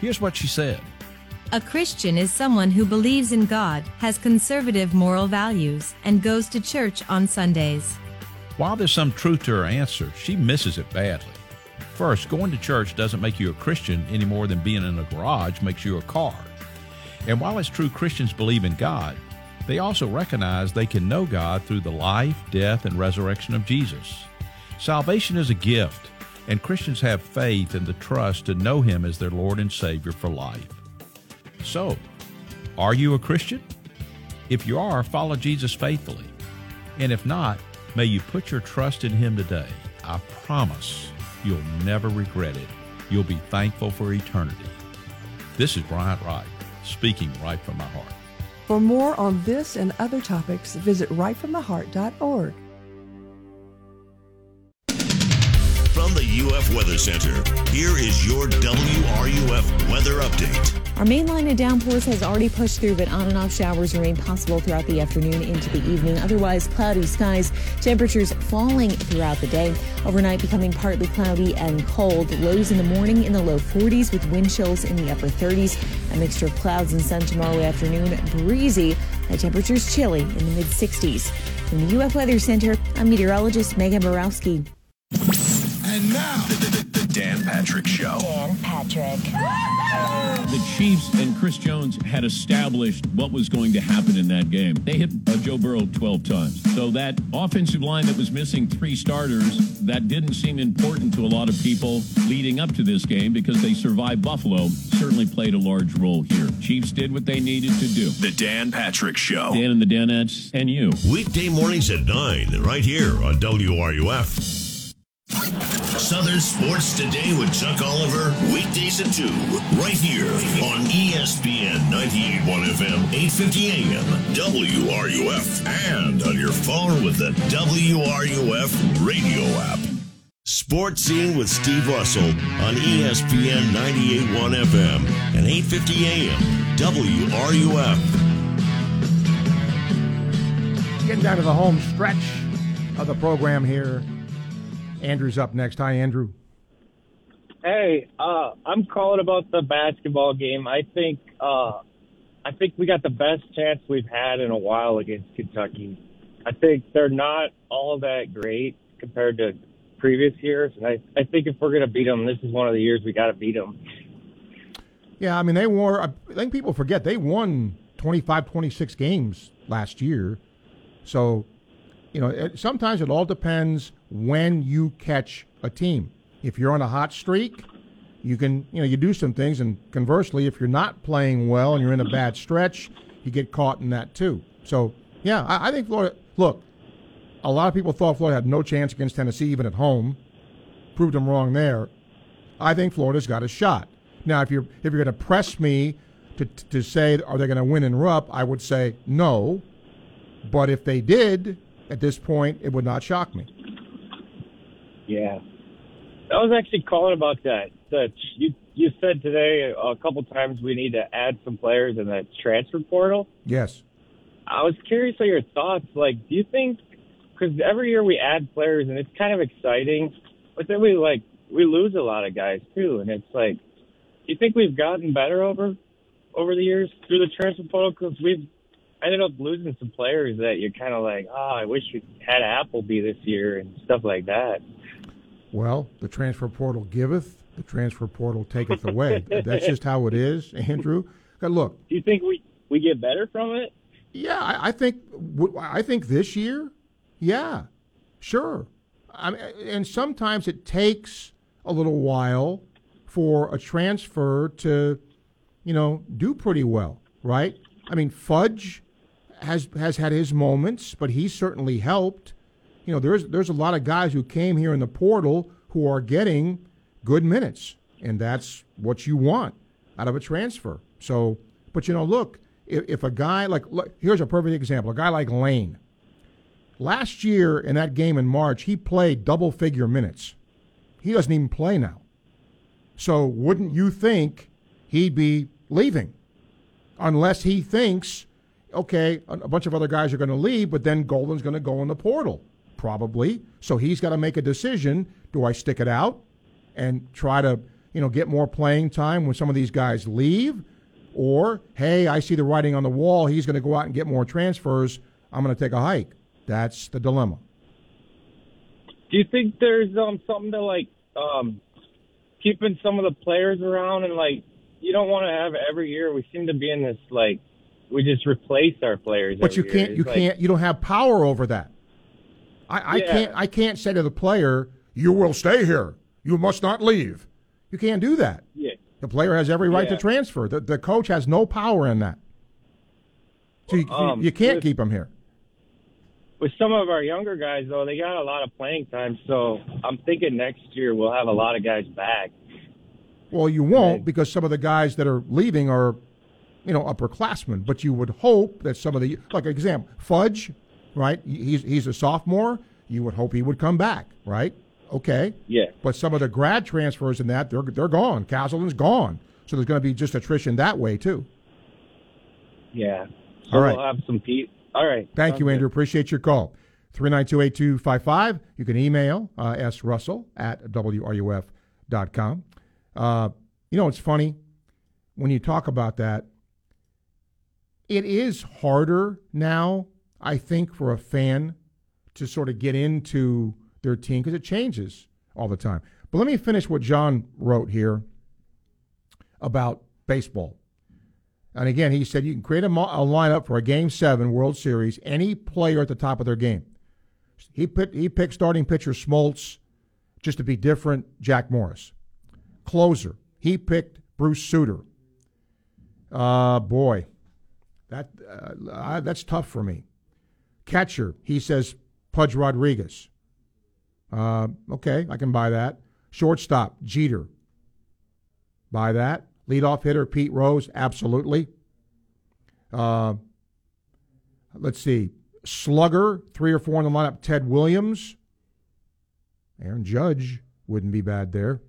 Here's what she said. A Christian is someone who believes in God, has conservative moral values, and goes to church on Sundays. While there's some truth to her answer, she misses it badly. First, going to church doesn't make you a Christian any more than being in a garage makes you a car. And while it's true Christians believe in God, they also recognize they can know God through the life, death, and resurrection of Jesus. Salvation is a gift, and Christians have faith and the trust to know Him as their Lord and Savior for life. So, are you a Christian? If you are, follow Jesus faithfully. And if not, May you put your trust in Him today. I promise you'll never regret it. You'll be thankful for eternity. This is Bryant Wright, speaking right from my heart. For more on this and other topics, visit rightfromtheheart.org. From the UF Weather Center, here is your WRUF weather update. Our main line of downpours has already pushed through, but on and off showers remain possible throughout the afternoon into the evening. Otherwise, cloudy skies, temperatures falling throughout the day. Overnight, becoming partly cloudy and cold. Lows in the morning in the low 40s with wind chills in the upper 30s. A mixture of clouds and sun tomorrow afternoon. Breezy. High temperatures chilly in the mid 60s. From the UF Weather Center, I'm meteorologist Megan Borowski. And now, the, the, the Dan Patrick Show. Dan Patrick. The Chiefs and Chris Jones had established what was going to happen in that game. They hit uh, Joe Burrow 12 times. So that offensive line that was missing three starters, that didn't seem important to a lot of people leading up to this game because they survived Buffalo, certainly played a large role here. Chiefs did what they needed to do. The Dan Patrick Show. Dan and the Danettes and you. Weekday mornings at 9, right here on WRUF. Southern Sports Today with Chuck Oliver, weekdays at 2, right here on ESPN 98.1 FM, 850 AM, WRUF, and on your phone with the WRUF radio app. Sports Scene with Steve Russell on ESPN 98.1 FM and 850 AM, WRUF. Getting down to the home stretch of the program here. Andrew's up next. Hi, Andrew. Hey, uh, I'm calling about the basketball game. I think uh, I think we got the best chance we've had in a while against Kentucky. I think they're not all that great compared to previous years, and I, I think if we're going to beat them, this is one of the years we got to beat them. Yeah, I mean, they were, I think people forget, they won 25, 26 games last year. So, you know, it, sometimes it all depends when you catch a team. If you're on a hot streak, you can, you know, you do some things. And conversely, if you're not playing well and you're in a bad stretch, you get caught in that too. So, yeah, I, I think Florida, look, a lot of people thought Florida had no chance against Tennessee, even at home. Proved them wrong there. I think Florida's got a shot. Now, if you're if you're going to press me to to say are they going to win in Rupp, I would say no. But if they did, at this point, it would not shock me. Yeah, I was actually calling about that. That you you said today a couple times we need to add some players in that transfer portal. Yes. I was curious of your thoughts. Like, do you think because every year we add players and it's kind of exciting, but then we like we lose a lot of guys too, and it's like, do you think we've gotten better over over the years through the transfer portal? Because we've ended up losing some players that you're kind of like, oh, I wish we had Appleby this year and stuff like that. Well, the transfer portal giveth, the transfer portal taketh away. That's just how it is, Andrew. Look, Do you think we we get better from it? Yeah, I, I think I think this year, yeah, sure. I mean, and sometimes it takes a little while for a transfer to, you know, do pretty well, right? I mean, Fudge has has had his moments, but he certainly helped. You know, there's there's a lot of guys who came here in the portal who are getting good minutes, and that's what you want out of a transfer. So, but you know, look, if, if a guy like look, here's a perfect example, a guy like Lane. Last year in that game in March, he played double figure minutes. He doesn't even play now. So wouldn't you think he'd be leaving? Unless he thinks, okay, a bunch of other guys are going to leave, but then Golden's going to go in the portal. Probably. So he's got to make a decision. Do I stick it out and try to, you know, get more playing time when some of these guys leave? Or, hey, I see the writing on the wall. He's going to go out and get more transfers. I'm going to take a hike. That's the dilemma. Do you think there's um something to like um keeping some of the players around and like you don't want to have every year we seem to be in this like we just replace our players. But you every year. can't. You It's like- can't. You don't have power over that. I, I Yeah. can't. I can't say to the player, "You will stay here. You must not leave." You can't do that. Yeah. The player has every right Yeah. to transfer. The, the coach has no power in that. So you, Um, you can't with- keep them here. With some of our younger guys though, they got a lot of playing time, so I'm thinking next year we'll have a lot of guys back. Well, you won't because some of the guys that are leaving are, you know, upperclassmen. But you would hope that some of the, like example, Fudge, right? He's he's a sophomore. You would hope he would come back, right? Okay. Yeah. But some of the grad transfers and that they're they're gone. Castleton's gone. So there's going to be just attrition that way too. Yeah. So All right. we'll have some Pete. All right. Thank Sounds you, good. Andrew. Appreciate your call. 392-8255. You can email uh, srussell at wruf.com. Uh, you know, it's funny when you talk about that. It is harder now, I think, for a fan to sort of get into their team because it changes all the time. But let me finish what John wrote here about baseball. And again, he said you can create a, mo- a lineup for a Game Seven World Series. Any player at the top of their game. He put he picked starting pitcher Smoltz, just to be different. Jack Morris, closer. He picked Bruce Sutter. Uh, boy, that uh, that's tough for me. Catcher, he says Pudge Rodriguez. Uh, okay, I can buy that. Shortstop, Jeter. Buy that. Leadoff hitter, Pete Rose, absolutely. Uh, let's see. Slugger, three or four in the lineup, Ted Williams. Aaron Judge wouldn't be bad there.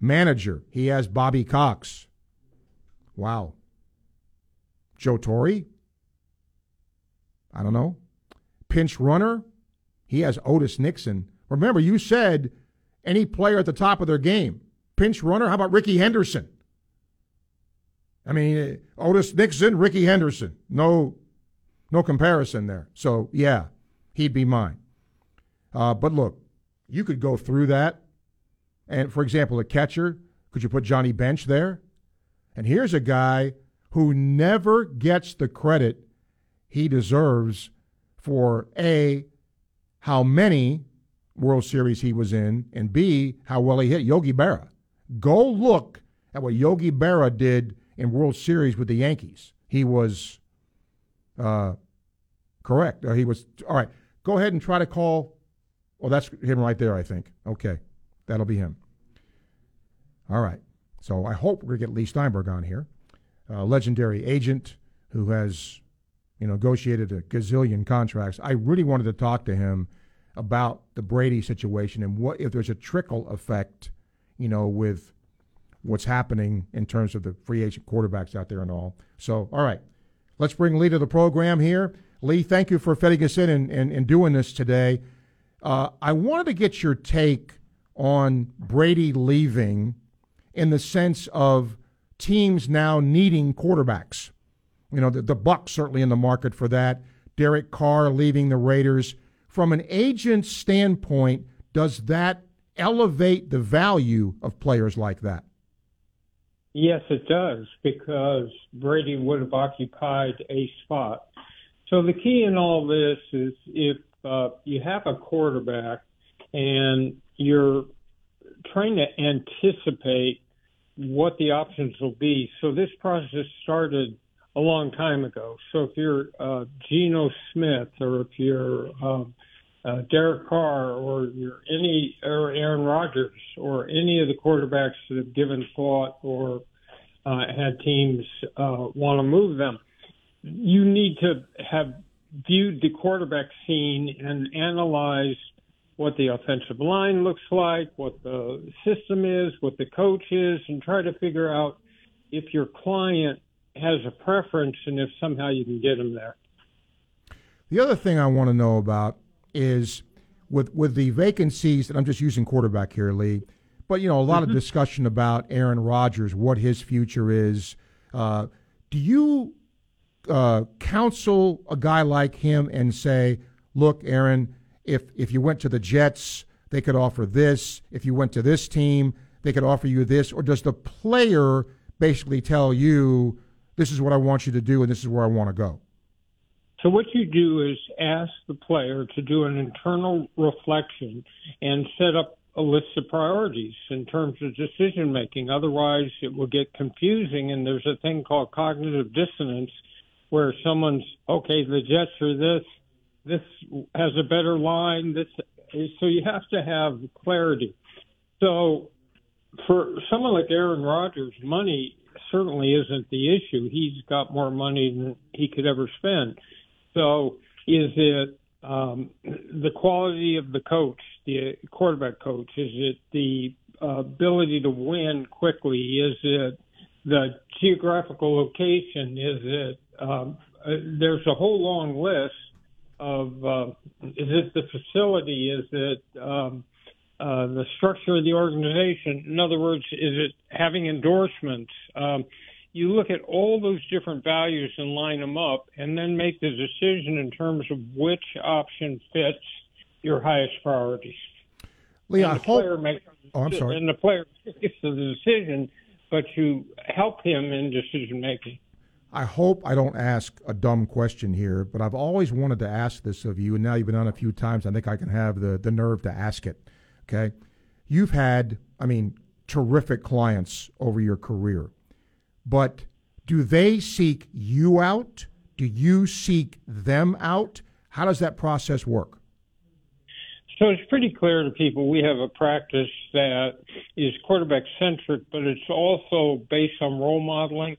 Manager, he has Bobby Cox. Wow. Joe Torre? I don't know. Pinch runner, he has Otis Nixon. Remember, you said any player at the top of their game. Pinch runner, how about Rickey Henderson? I mean, Otis Nixon, Rickey Henderson. No, no comparison there. So yeah, he'd be mine. Uh, but look, you could go through that, and for example, a catcher, could you put Johnny Bench there? And here's a guy who never gets the credit he deserves for a how many World Series he was in, and b how well he hit Yogi Berra. Go look at what Yogi Berra did in World Series with the Yankees. He was uh, correct. Uh, he was all right. Go ahead and try to call. Well, that's him right there. I think. Okay, that'll be him. All right. So I hope gonna get Leigh Steinberg on here, a legendary agent who has, you know, negotiated a gazillion contracts. I really wanted to talk to him about the Brady situation and what if there's a trickle effect, you know, with what's happening in terms of the free agent quarterbacks out there and all. So, all right, let's bring Leigh to the program here. Leigh, thank you for fitting us in and, and, and doing this today. Uh, I wanted to get your take on Brady leaving in the sense of teams now needing quarterbacks. You know, the, the Bucs certainly in the market for that. Derek Carr leaving the Raiders. From an agent standpoint, does that elevate the value of players like that? Yes, it does, because Brady would have occupied a spot. So the key in all this is if uh, you have a quarterback and you're trying to anticipate what the options will be. So this process started a long time ago. So if you're uh, Geno Smith or if you're um, uh, Derek Carr or you're any or Aaron Rodgers or any of the quarterbacks that have given thought or uh, had teams uh, want to move them, you need to have viewed the quarterback scene and analyzed what the offensive line looks like, what the system is, what the coach is, and try to figure out if your client has a preference and if somehow you can get them there. The other thing I want to know about is with with the vacancies, and I'm just using quarterback here, Leigh. But you know, a lot mm-hmm. of discussion about Aaron Rodgers, what his future is. Uh, do you uh, counsel a guy like him and say, "Look, Aaron, if if you went to the Jets, they could offer this. If you went to this team, they could offer you this." Or does the player basically tell you, "This is what I want you to do, and this is where I want to go"? So what you do is ask the player to do an internal reflection and set up a list of priorities in terms of decision making. Otherwise, it will get confusing, and there's a thing called cognitive dissonance where someone's okay, the Jets are this, this has a better line. This so you have to have clarity. So for someone like Aaron Rodgers, money certainly isn't the issue. He's got more money than he could ever spend. So is it um, the quality of the coach, the quarterback coach? Is it the ability to win quickly? Is it the geographical location? Is it um, uh, there's a whole long list of uh, is it the facility? Is it um, uh, the structure of the organization? In other words, is it having endorsements? Um, you look at all those different values and line them up, and then make the decision in terms of which option fits your highest priorities. Leigh, and I the hope. player makes Oh, I'm sorry. and the player makes the decision, but you help him in decision making. I hope I don't ask a dumb question here, but I've always wanted to ask this of you, and now you've been on a few times. I think I can have the, the nerve to ask it. Okay. You've had, I mean, terrific clients over your career, but do they seek you out? Do you seek them out? How does that process work? So it's pretty clear to people we have a practice that is quarterback centric, but it's also based on role modeling,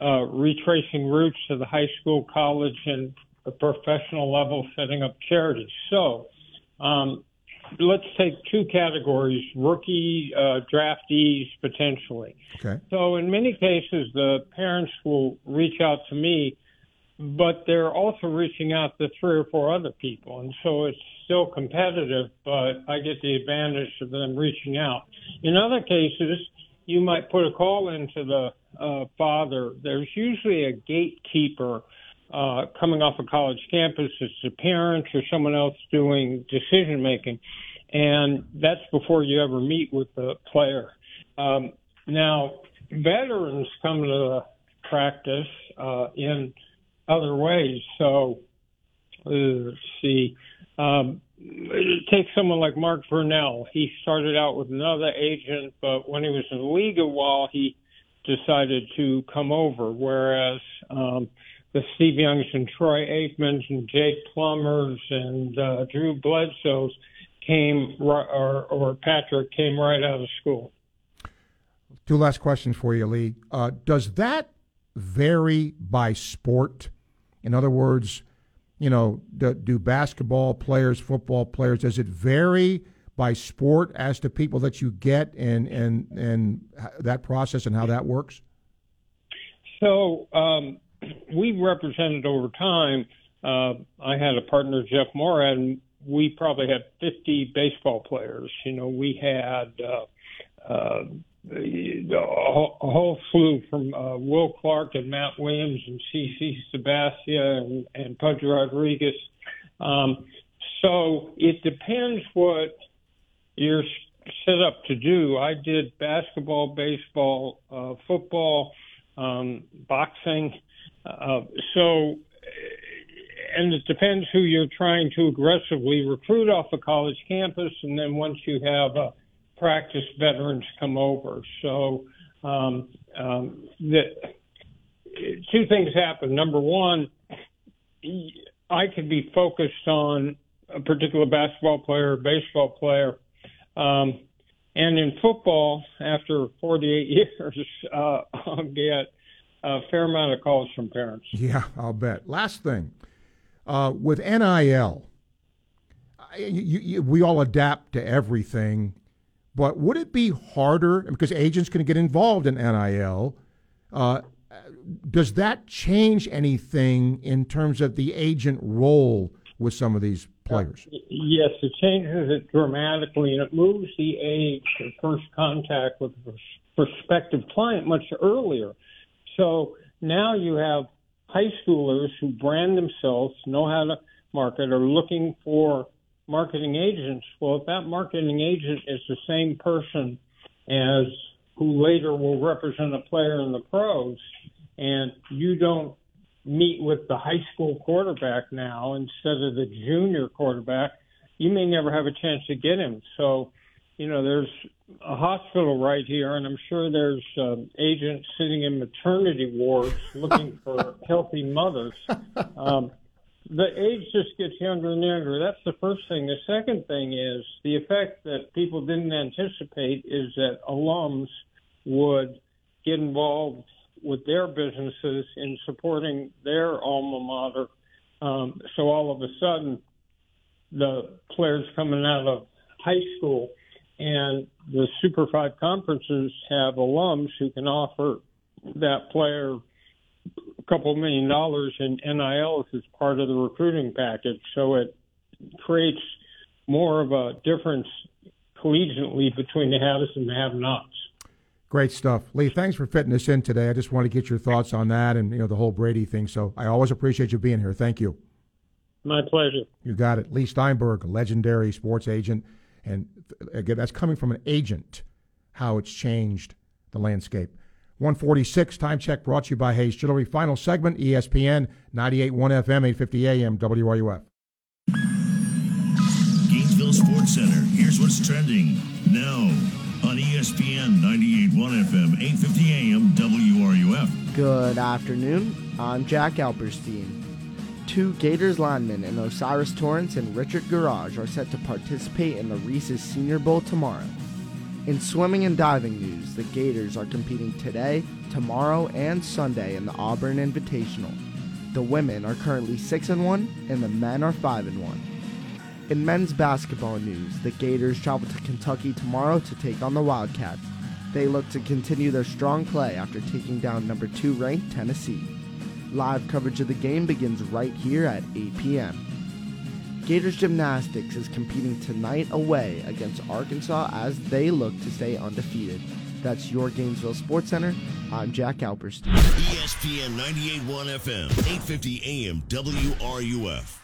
uh, retracing roots to the high school, college, and the professional level, setting up charities. So um, let's take two categories rookie uh, draftees potentially. Okay. So in many cases, the parents will reach out to me, but they're also reaching out to three or four other people. And so it's still competitive, but I get the advantage of them reaching out. In other cases, you might put a call into the uh, father. There's usually a gatekeeper uh, coming off a college campus. It's a parent or someone else doing decision making. And that's before you ever meet with the player. Um, now, veterans come to the practice uh, in other ways. So, let's see. Um, take someone like Mark Brunell. He started out with another agent, but when he was in the league a while, he decided to come over. Whereas um, the Steve Youngs and Troy Aikmans and Jake Plummers and uh, Drew Bledsoes came, or, or Patrick came right out of school. Two last questions for you, Leigh. Uh, does that vary by sport? In other words, you know, do, do basketball players, football players, does it vary by sport as to people that you get and and and that process and how that works? So um, we represented over time. Uh, I had a partner, Jeff Moorad, and we probably had 50 baseball players. You know, we had uh, uh, a whole slew from uh, Will Clark and Matt Williams and CC Sabathia and, and Pudge Rodriguez. Um, so it depends what you're set up to do. I did basketball, baseball, uh, football, um, boxing. Uh, so, and it depends who you're trying to aggressively recruit off a college campus, and then once you have a practice veterans come over. So um, um, the, two things happen. Number one, I could be focused on a particular basketball player or baseball player. Um, and in football, after 48 years, uh, I'll get a fair amount of calls from parents. Yeah, I'll bet. Last thing, uh, with NIL, you, you, we all adapt to everything, but would it be harder because agents can get involved in NIL? Uh, does that change anything in terms of the agent role with some of these uh, players? Yes, it changes it dramatically, and it moves the age of first contact with the prospective client much earlier. So now you have high schoolers who brand themselves, know how to market, are looking for marketing agents. Well, if that marketing agent is the same person as who later will represent a player in the pros, and you don't meet with the high school quarterback now instead of the junior quarterback, you may never have a chance to get him. So, you know, there's a hospital right here, and I'm sure there's um, agents sitting in maternity wards looking for healthy mothers. Um, the age just gets younger and younger. That's the first thing. The second thing is the effect that people didn't anticipate is that alums would get involved with their businesses in supporting their alma mater. Um, so all of a sudden, the players coming out of high school and the Super Five conferences have alums who can offer that player a couple million dollars in NIL as part of the recruiting package. So it creates more of a difference collegiately between the haves and the have-nots. Great stuff, Leigh. Thanks for fitting us in today. I just want to get your thoughts on that and you know the whole Brady thing. So I always appreciate you being here. Thank you. My pleasure. You got it. Leigh Steinberg, legendary sports agent And again, that's coming from an agent, how it's changed the landscape. 146 time check brought to you by Hayes Jewelry. Final segment, ESPN 98.1 FM, 850 AM, WRUF. Gainesville Sports Center. Here's what's trending now on ESPN 98.1 FM, 850 AM, WRUF. Good afternoon. I'm Jack Alperstein. Two Gators linemen in O'Cyrus Torrence and Richard Gouraige are set to participate in the Reese's Senior Bowl tomorrow. In swimming and diving news, the Gators are competing today, tomorrow, and Sunday in the Auburn Invitational. The women are currently 6 and 1 and the men are 5 and 1. In men's basketball news, the Gators travel to Kentucky tomorrow to take on the Wildcats. They look to continue their strong play after taking down number 2 ranked Tennessee. Live coverage of the game begins right here at 8 p.m. Gators Gymnastics is competing tonight away against Arkansas as they look to stay undefeated. That's your Gainesville Sports Center. I'm Jack Alperstein. ESPN 98.1 FM, 850 AM, WRUF.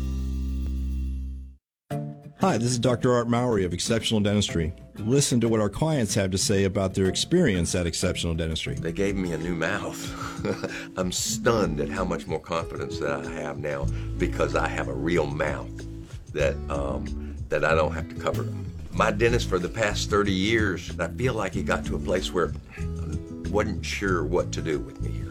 Hi, this is Dr. Art Mowry of Exceptional Dentistry. Listen to what our clients have to say about their experience at Exceptional Dentistry. They gave me a new mouth. I'm stunned at how much more confidence that I have now because I have a real mouth that um, that I don't have to cover. My dentist for the past 30 years, I feel like he got to a place where I wasn't sure what to do with me here.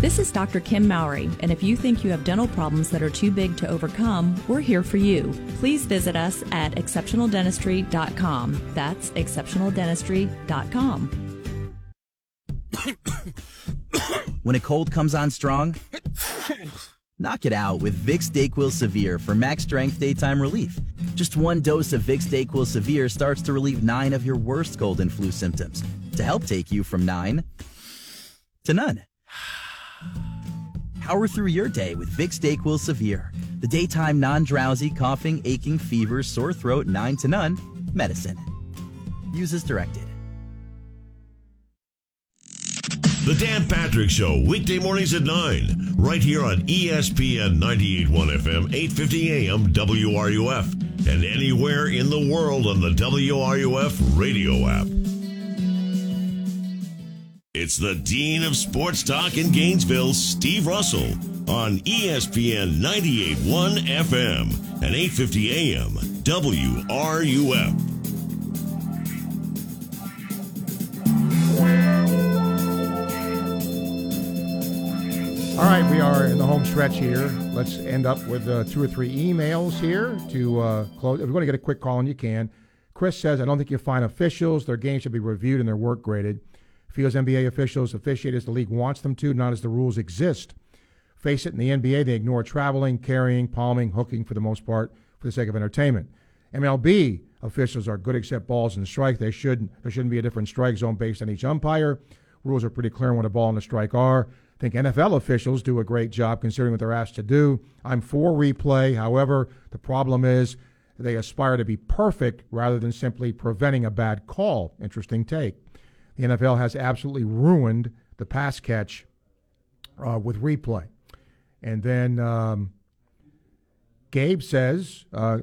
This is Dr. Kim Mowry, and if you think you have dental problems that are too big to overcome, we're here for you. Please visit us at exceptionaldentistry.com. That's exceptionaldentistry.com. when a cold comes on strong, knock it out with Vicks Dayquil Severe for max strength daytime relief. Just one dose of Vicks Dayquil Severe starts to relieve nine of your worst cold and flu symptoms to help take you from nine to none. Power through your day with Vicks Dayquil Severe, the daytime non-drowsy, coughing, aching, fever, sore throat, nine to none medicine. Use as directed. The Dan Patrick Show, weekday mornings at 9, right here on ESPN 98.1 FM, 850 AM, WRUF, and anywhere in the world on the WRUF radio app. It's the Dean of Sports Talk in Gainesville, Steve Russell, on ESPN 98.1 FM and 850 AM, WRUF. All right, we are in the home stretch here. Let's end up with uh, two or three emails here to uh, close. If you want to get a quick call, and you can. Chris says, I don't think you'll find officials. Their games should be reviewed and their work graded. Feels NBA officials officiate as the league wants them to, not as the rules exist. Face it, in the NBA, they ignore traveling, carrying, palming, hooking for the most part for the sake of entertainment. MLB officials are good except balls and strike. They should there shouldn't be a different strike zone based on each umpire. Rules are pretty clear on what a ball and a strike are. I think NFL officials do a great job considering what they're asked to do. I'm for replay. However, the problem is they aspire to be perfect rather than simply preventing a bad call. Interesting take. The NFL has absolutely ruined the pass catch uh, with replay. And then um, Gabe says uh,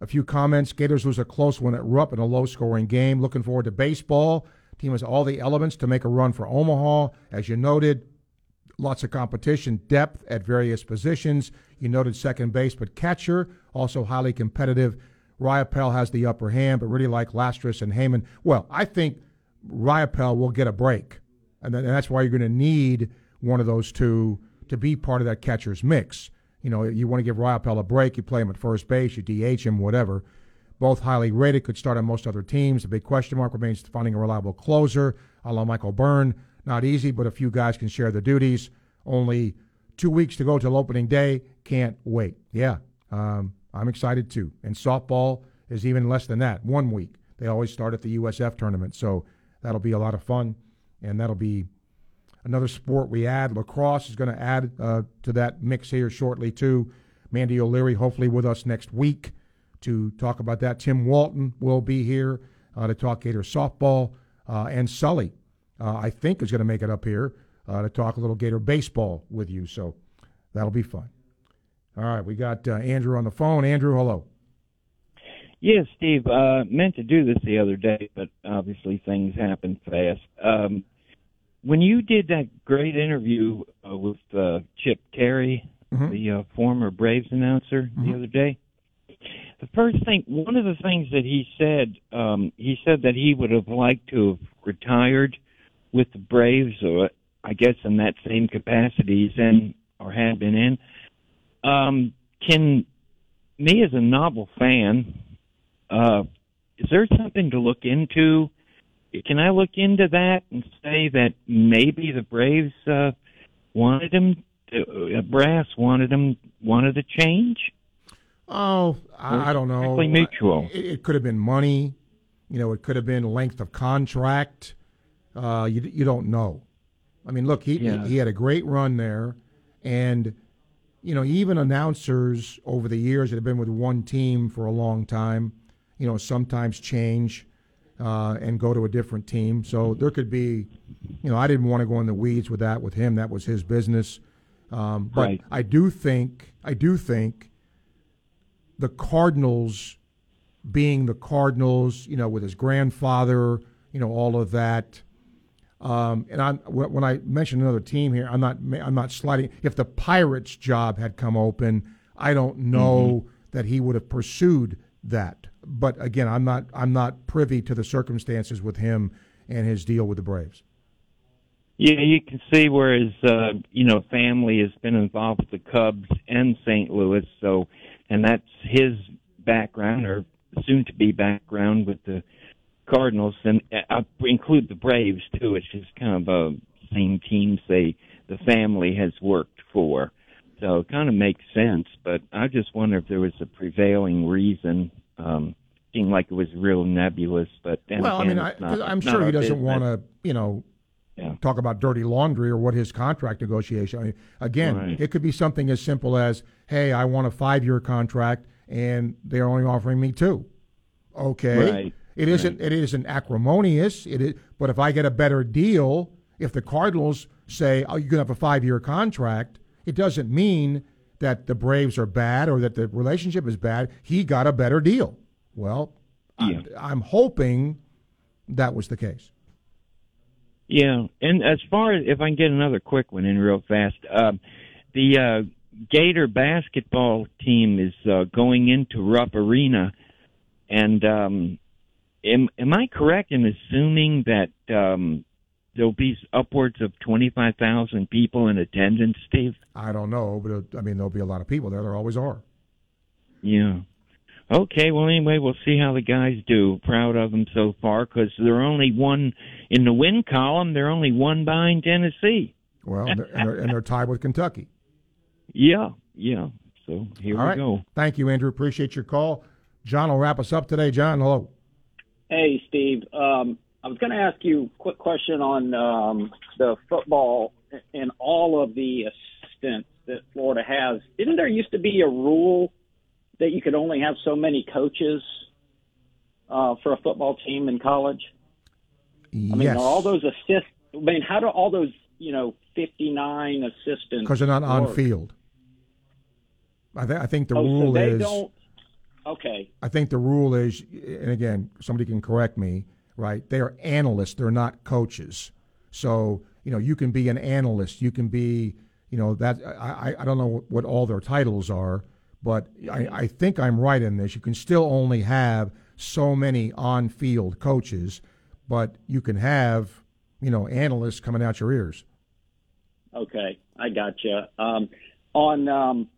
a few comments. Gators lose a close one at Rupp in a low scoring game. Looking forward to baseball. Team has all the elements to make a run for Omaha. As you noted, lots of competition, depth at various positions. You noted second base, but catcher, also highly competitive. Riopelle has the upper hand, but really like Lastris and Heyman. Well, I think Riopelle will get a break. And that's why you're going to need one of those two to be part of that catcher's mix. You know, you want to give Riopelle a break, you play him at first base, you DH him, whatever. Both highly rated, could start on most other teams. The big question mark remains finding a reliable closer, a la Michael Byrne. Not easy, but a few guys can share the duties. Only two weeks to go till opening day. Can't wait. Yeah, um, I'm excited too. And softball is even less than that. One week. They always start at the USF tournament, so that'll be a lot of fun, and that'll be another sport we add. Lacrosse is going to add uh, to that mix here shortly too. Mandy O'Leary, hopefully with us next week to talk about that. Tim Walton will be here uh, to talk Gator softball, uh, and Sully, uh, I think, is going to make it up here uh, to talk a little Gator baseball with you. So that'll be fun. All right, we got uh, Andrew on the phone. Andrew, hello. Yes, Steve. Uh, meant to do this the other day, but obviously things happen fast. Um, when you did that great interview uh, with uh, Chip Caray, mm-hmm. the uh, former Braves announcer, mm-hmm. the other day, the first thing, one of the things that he said, um, he said that he would have liked to have retired with the Braves, or I guess in that same capacity he's in or had been in. Um, can me as a novel fan, uh, is there something to look into? Can I look into that and say that maybe the Braves uh, wanted him, to, uh, brass wanted him, wanted a change? Oh, I, I don't know. Mutual. It, it, could have been money. You know, it could have been length of contract. Uh, you you don't know. I mean, look, he yeah. he had a great run there, and you know, even announcers over the years that have been with one team for a long time, you know, sometimes change uh, and go to a different team. So there could be, you know, I didn't want to go in the weeds with that with him. That was his business. Um, but right. I do think I do think the Cardinals being the Cardinals, you know, with his grandfather, you know, all of that. Um, and I'm, when I mention another team here, I'm not I'm not sliding. If the Pirates' job had come open, I don't know mm-hmm. that he would have pursued that. But again, I'm not I'm not privy to the circumstances with him and his deal with the Braves. Yeah, you can see where his uh, you know family has been involved with the Cubs and St. Louis, so and that's his background or soon to be background with the Cardinals, and I include the Braves too. It's just kind of a same teams they the family has worked for, so it kind of makes sense. But I just wonder if there was a prevailing reason. Um, seemed like it was real nebulous, but then well, again, I mean, I, am sure he doesn't want to, you know, yeah. talk about dirty laundry or what his contract negotiation. I mean, again, right. it could be something as simple as, "Hey, I want a five-year contract, and they're only offering me two. Okay, right. it isn't right. it isn't acrimonious. It is, but if I get a better deal, if the Cardinals say, "Oh, you can have a five-year contract," it doesn't mean that the Braves are bad or that the relationship is bad. He got a better deal. Well, yeah. I'm, I'm hoping that was the case. Yeah, and as far as if I can get another quick one in real fast, uh, the uh, Gator basketball team is uh, going into Rupp Arena, and um, am am I correct in assuming that um, there'll be upwards of twenty five thousand people in attendance, Steve? I don't know, but uh, I mean there'll be a lot of people there. There always are. Yeah. Okay, well, anyway, we'll see how the guys do. Proud of them so far because they're only one in the win column. They're only one behind Tennessee. Well, and, they're, and, they're, and they're tied with Kentucky. Yeah, yeah. So here All we right. go. Thank you, Andrew. Appreciate your call. John will wrap us up today. John, hello. Hey, Steve. Um, I was going to ask you a quick question on um, the football and all of the assistants that Florida has. Didn't there used to be a rule that you could only have so many coaches uh, for a football team in college? Yes. I mean, are all those assists? I mean, how do all those you know, 59 assistants? Because they're not on field. I, th- I think the oh, rule so they is. don't. Okay. I think the rule is, and again, somebody can correct me, right? They are analysts; they're not coaches. So you know, you can be an analyst, you can be, you know, that I I don't know what all their titles are, but I, I think I'm right in this. You can still only have so many on-field coaches, but you can have, you know, analysts coming out your ears. Okay, I got you. Um, on um,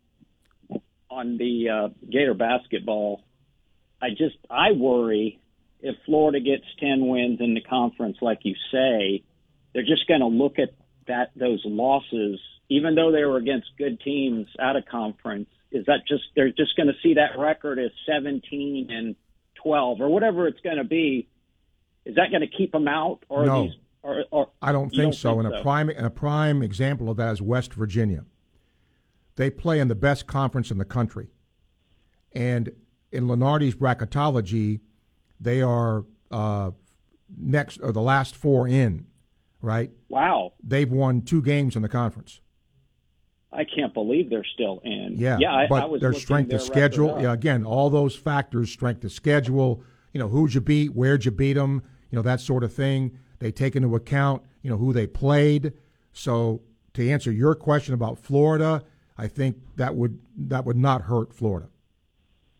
on the uh, Gator basketball, I just I worry if Florida gets ten wins in the conference, like you say, they're just going to look at that those losses, even though they were against good teams out of conference. Is that just they're just going to see that record as seventeen and twelve or whatever it's going to be? Is that going to keep them out, or No. these? Or, or I don't think so. think and a prime and a prime example of that is West Virginia. They play in the best conference in the country, and in Lunardi's bracketology, they are uh, next or the last four in. Right? Wow, They've won two games in the conference. I can't believe they're still in. Yeah, yeah. I, but I their strength of schedule. Yeah, again, all those factors: strength of schedule. You know, who'd you beat? Where'd you beat them? You know, that sort of thing. They take into account, you know, who they played. So, to answer your question about Florida, I think that would that would not hurt Florida.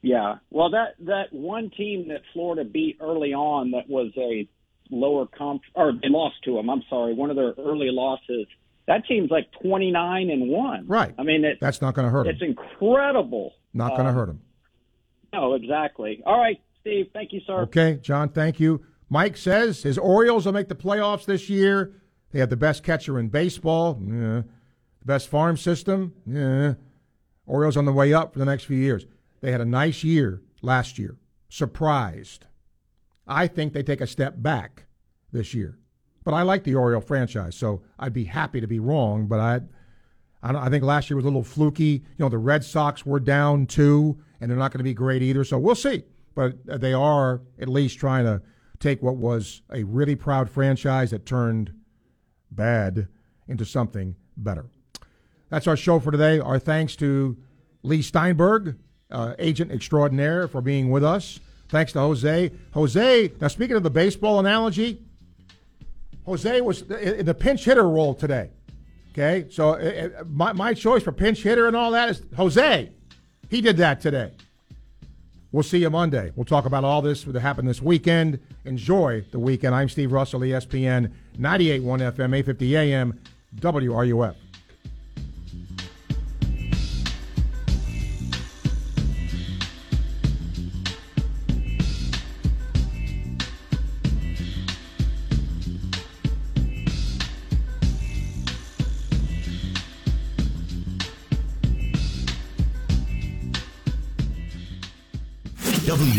Yeah. Well, that that one team that Florida beat early on that was a lower comp or they lost to them. I'm sorry, one of their early losses. That team's like 29 and one. Right. I mean, it, That's not going to hurt it's them. incredible. Not going to Um, hurt them. No, exactly. All right, Steve. Thank you, sir. Okay, John, thank you. Mike says his Orioles will make the playoffs this year. They have the best catcher in baseball. Yeah. The best farm system. Yeah. Orioles on the way up for the next few years. They had a nice year last year. Surprised. I think they take a step back this year. But I like the Oriole franchise, so I'd be happy to be wrong. But I, I, I think last year was a little fluky. You know, the Red Sox were down two, and they're not going to be great either. So we'll see. But uh, they are at least trying to take what was a really proud franchise that turned bad into something better. That's our show for today. Our thanks to Leigh Steinberg, uh, agent extraordinaire, for being with us. Thanks to Jose. Jose, now speaking of the baseball analogy, Jose was in the pinch hitter role today. Okay, so uh, my, my choice for pinch hitter and all that is Jose. He did that today. We'll see you Monday. We'll talk about all this that happened this weekend. Enjoy the weekend. I'm Steve Russell, ESPN 98.1 FM, 850 AM, WRUF.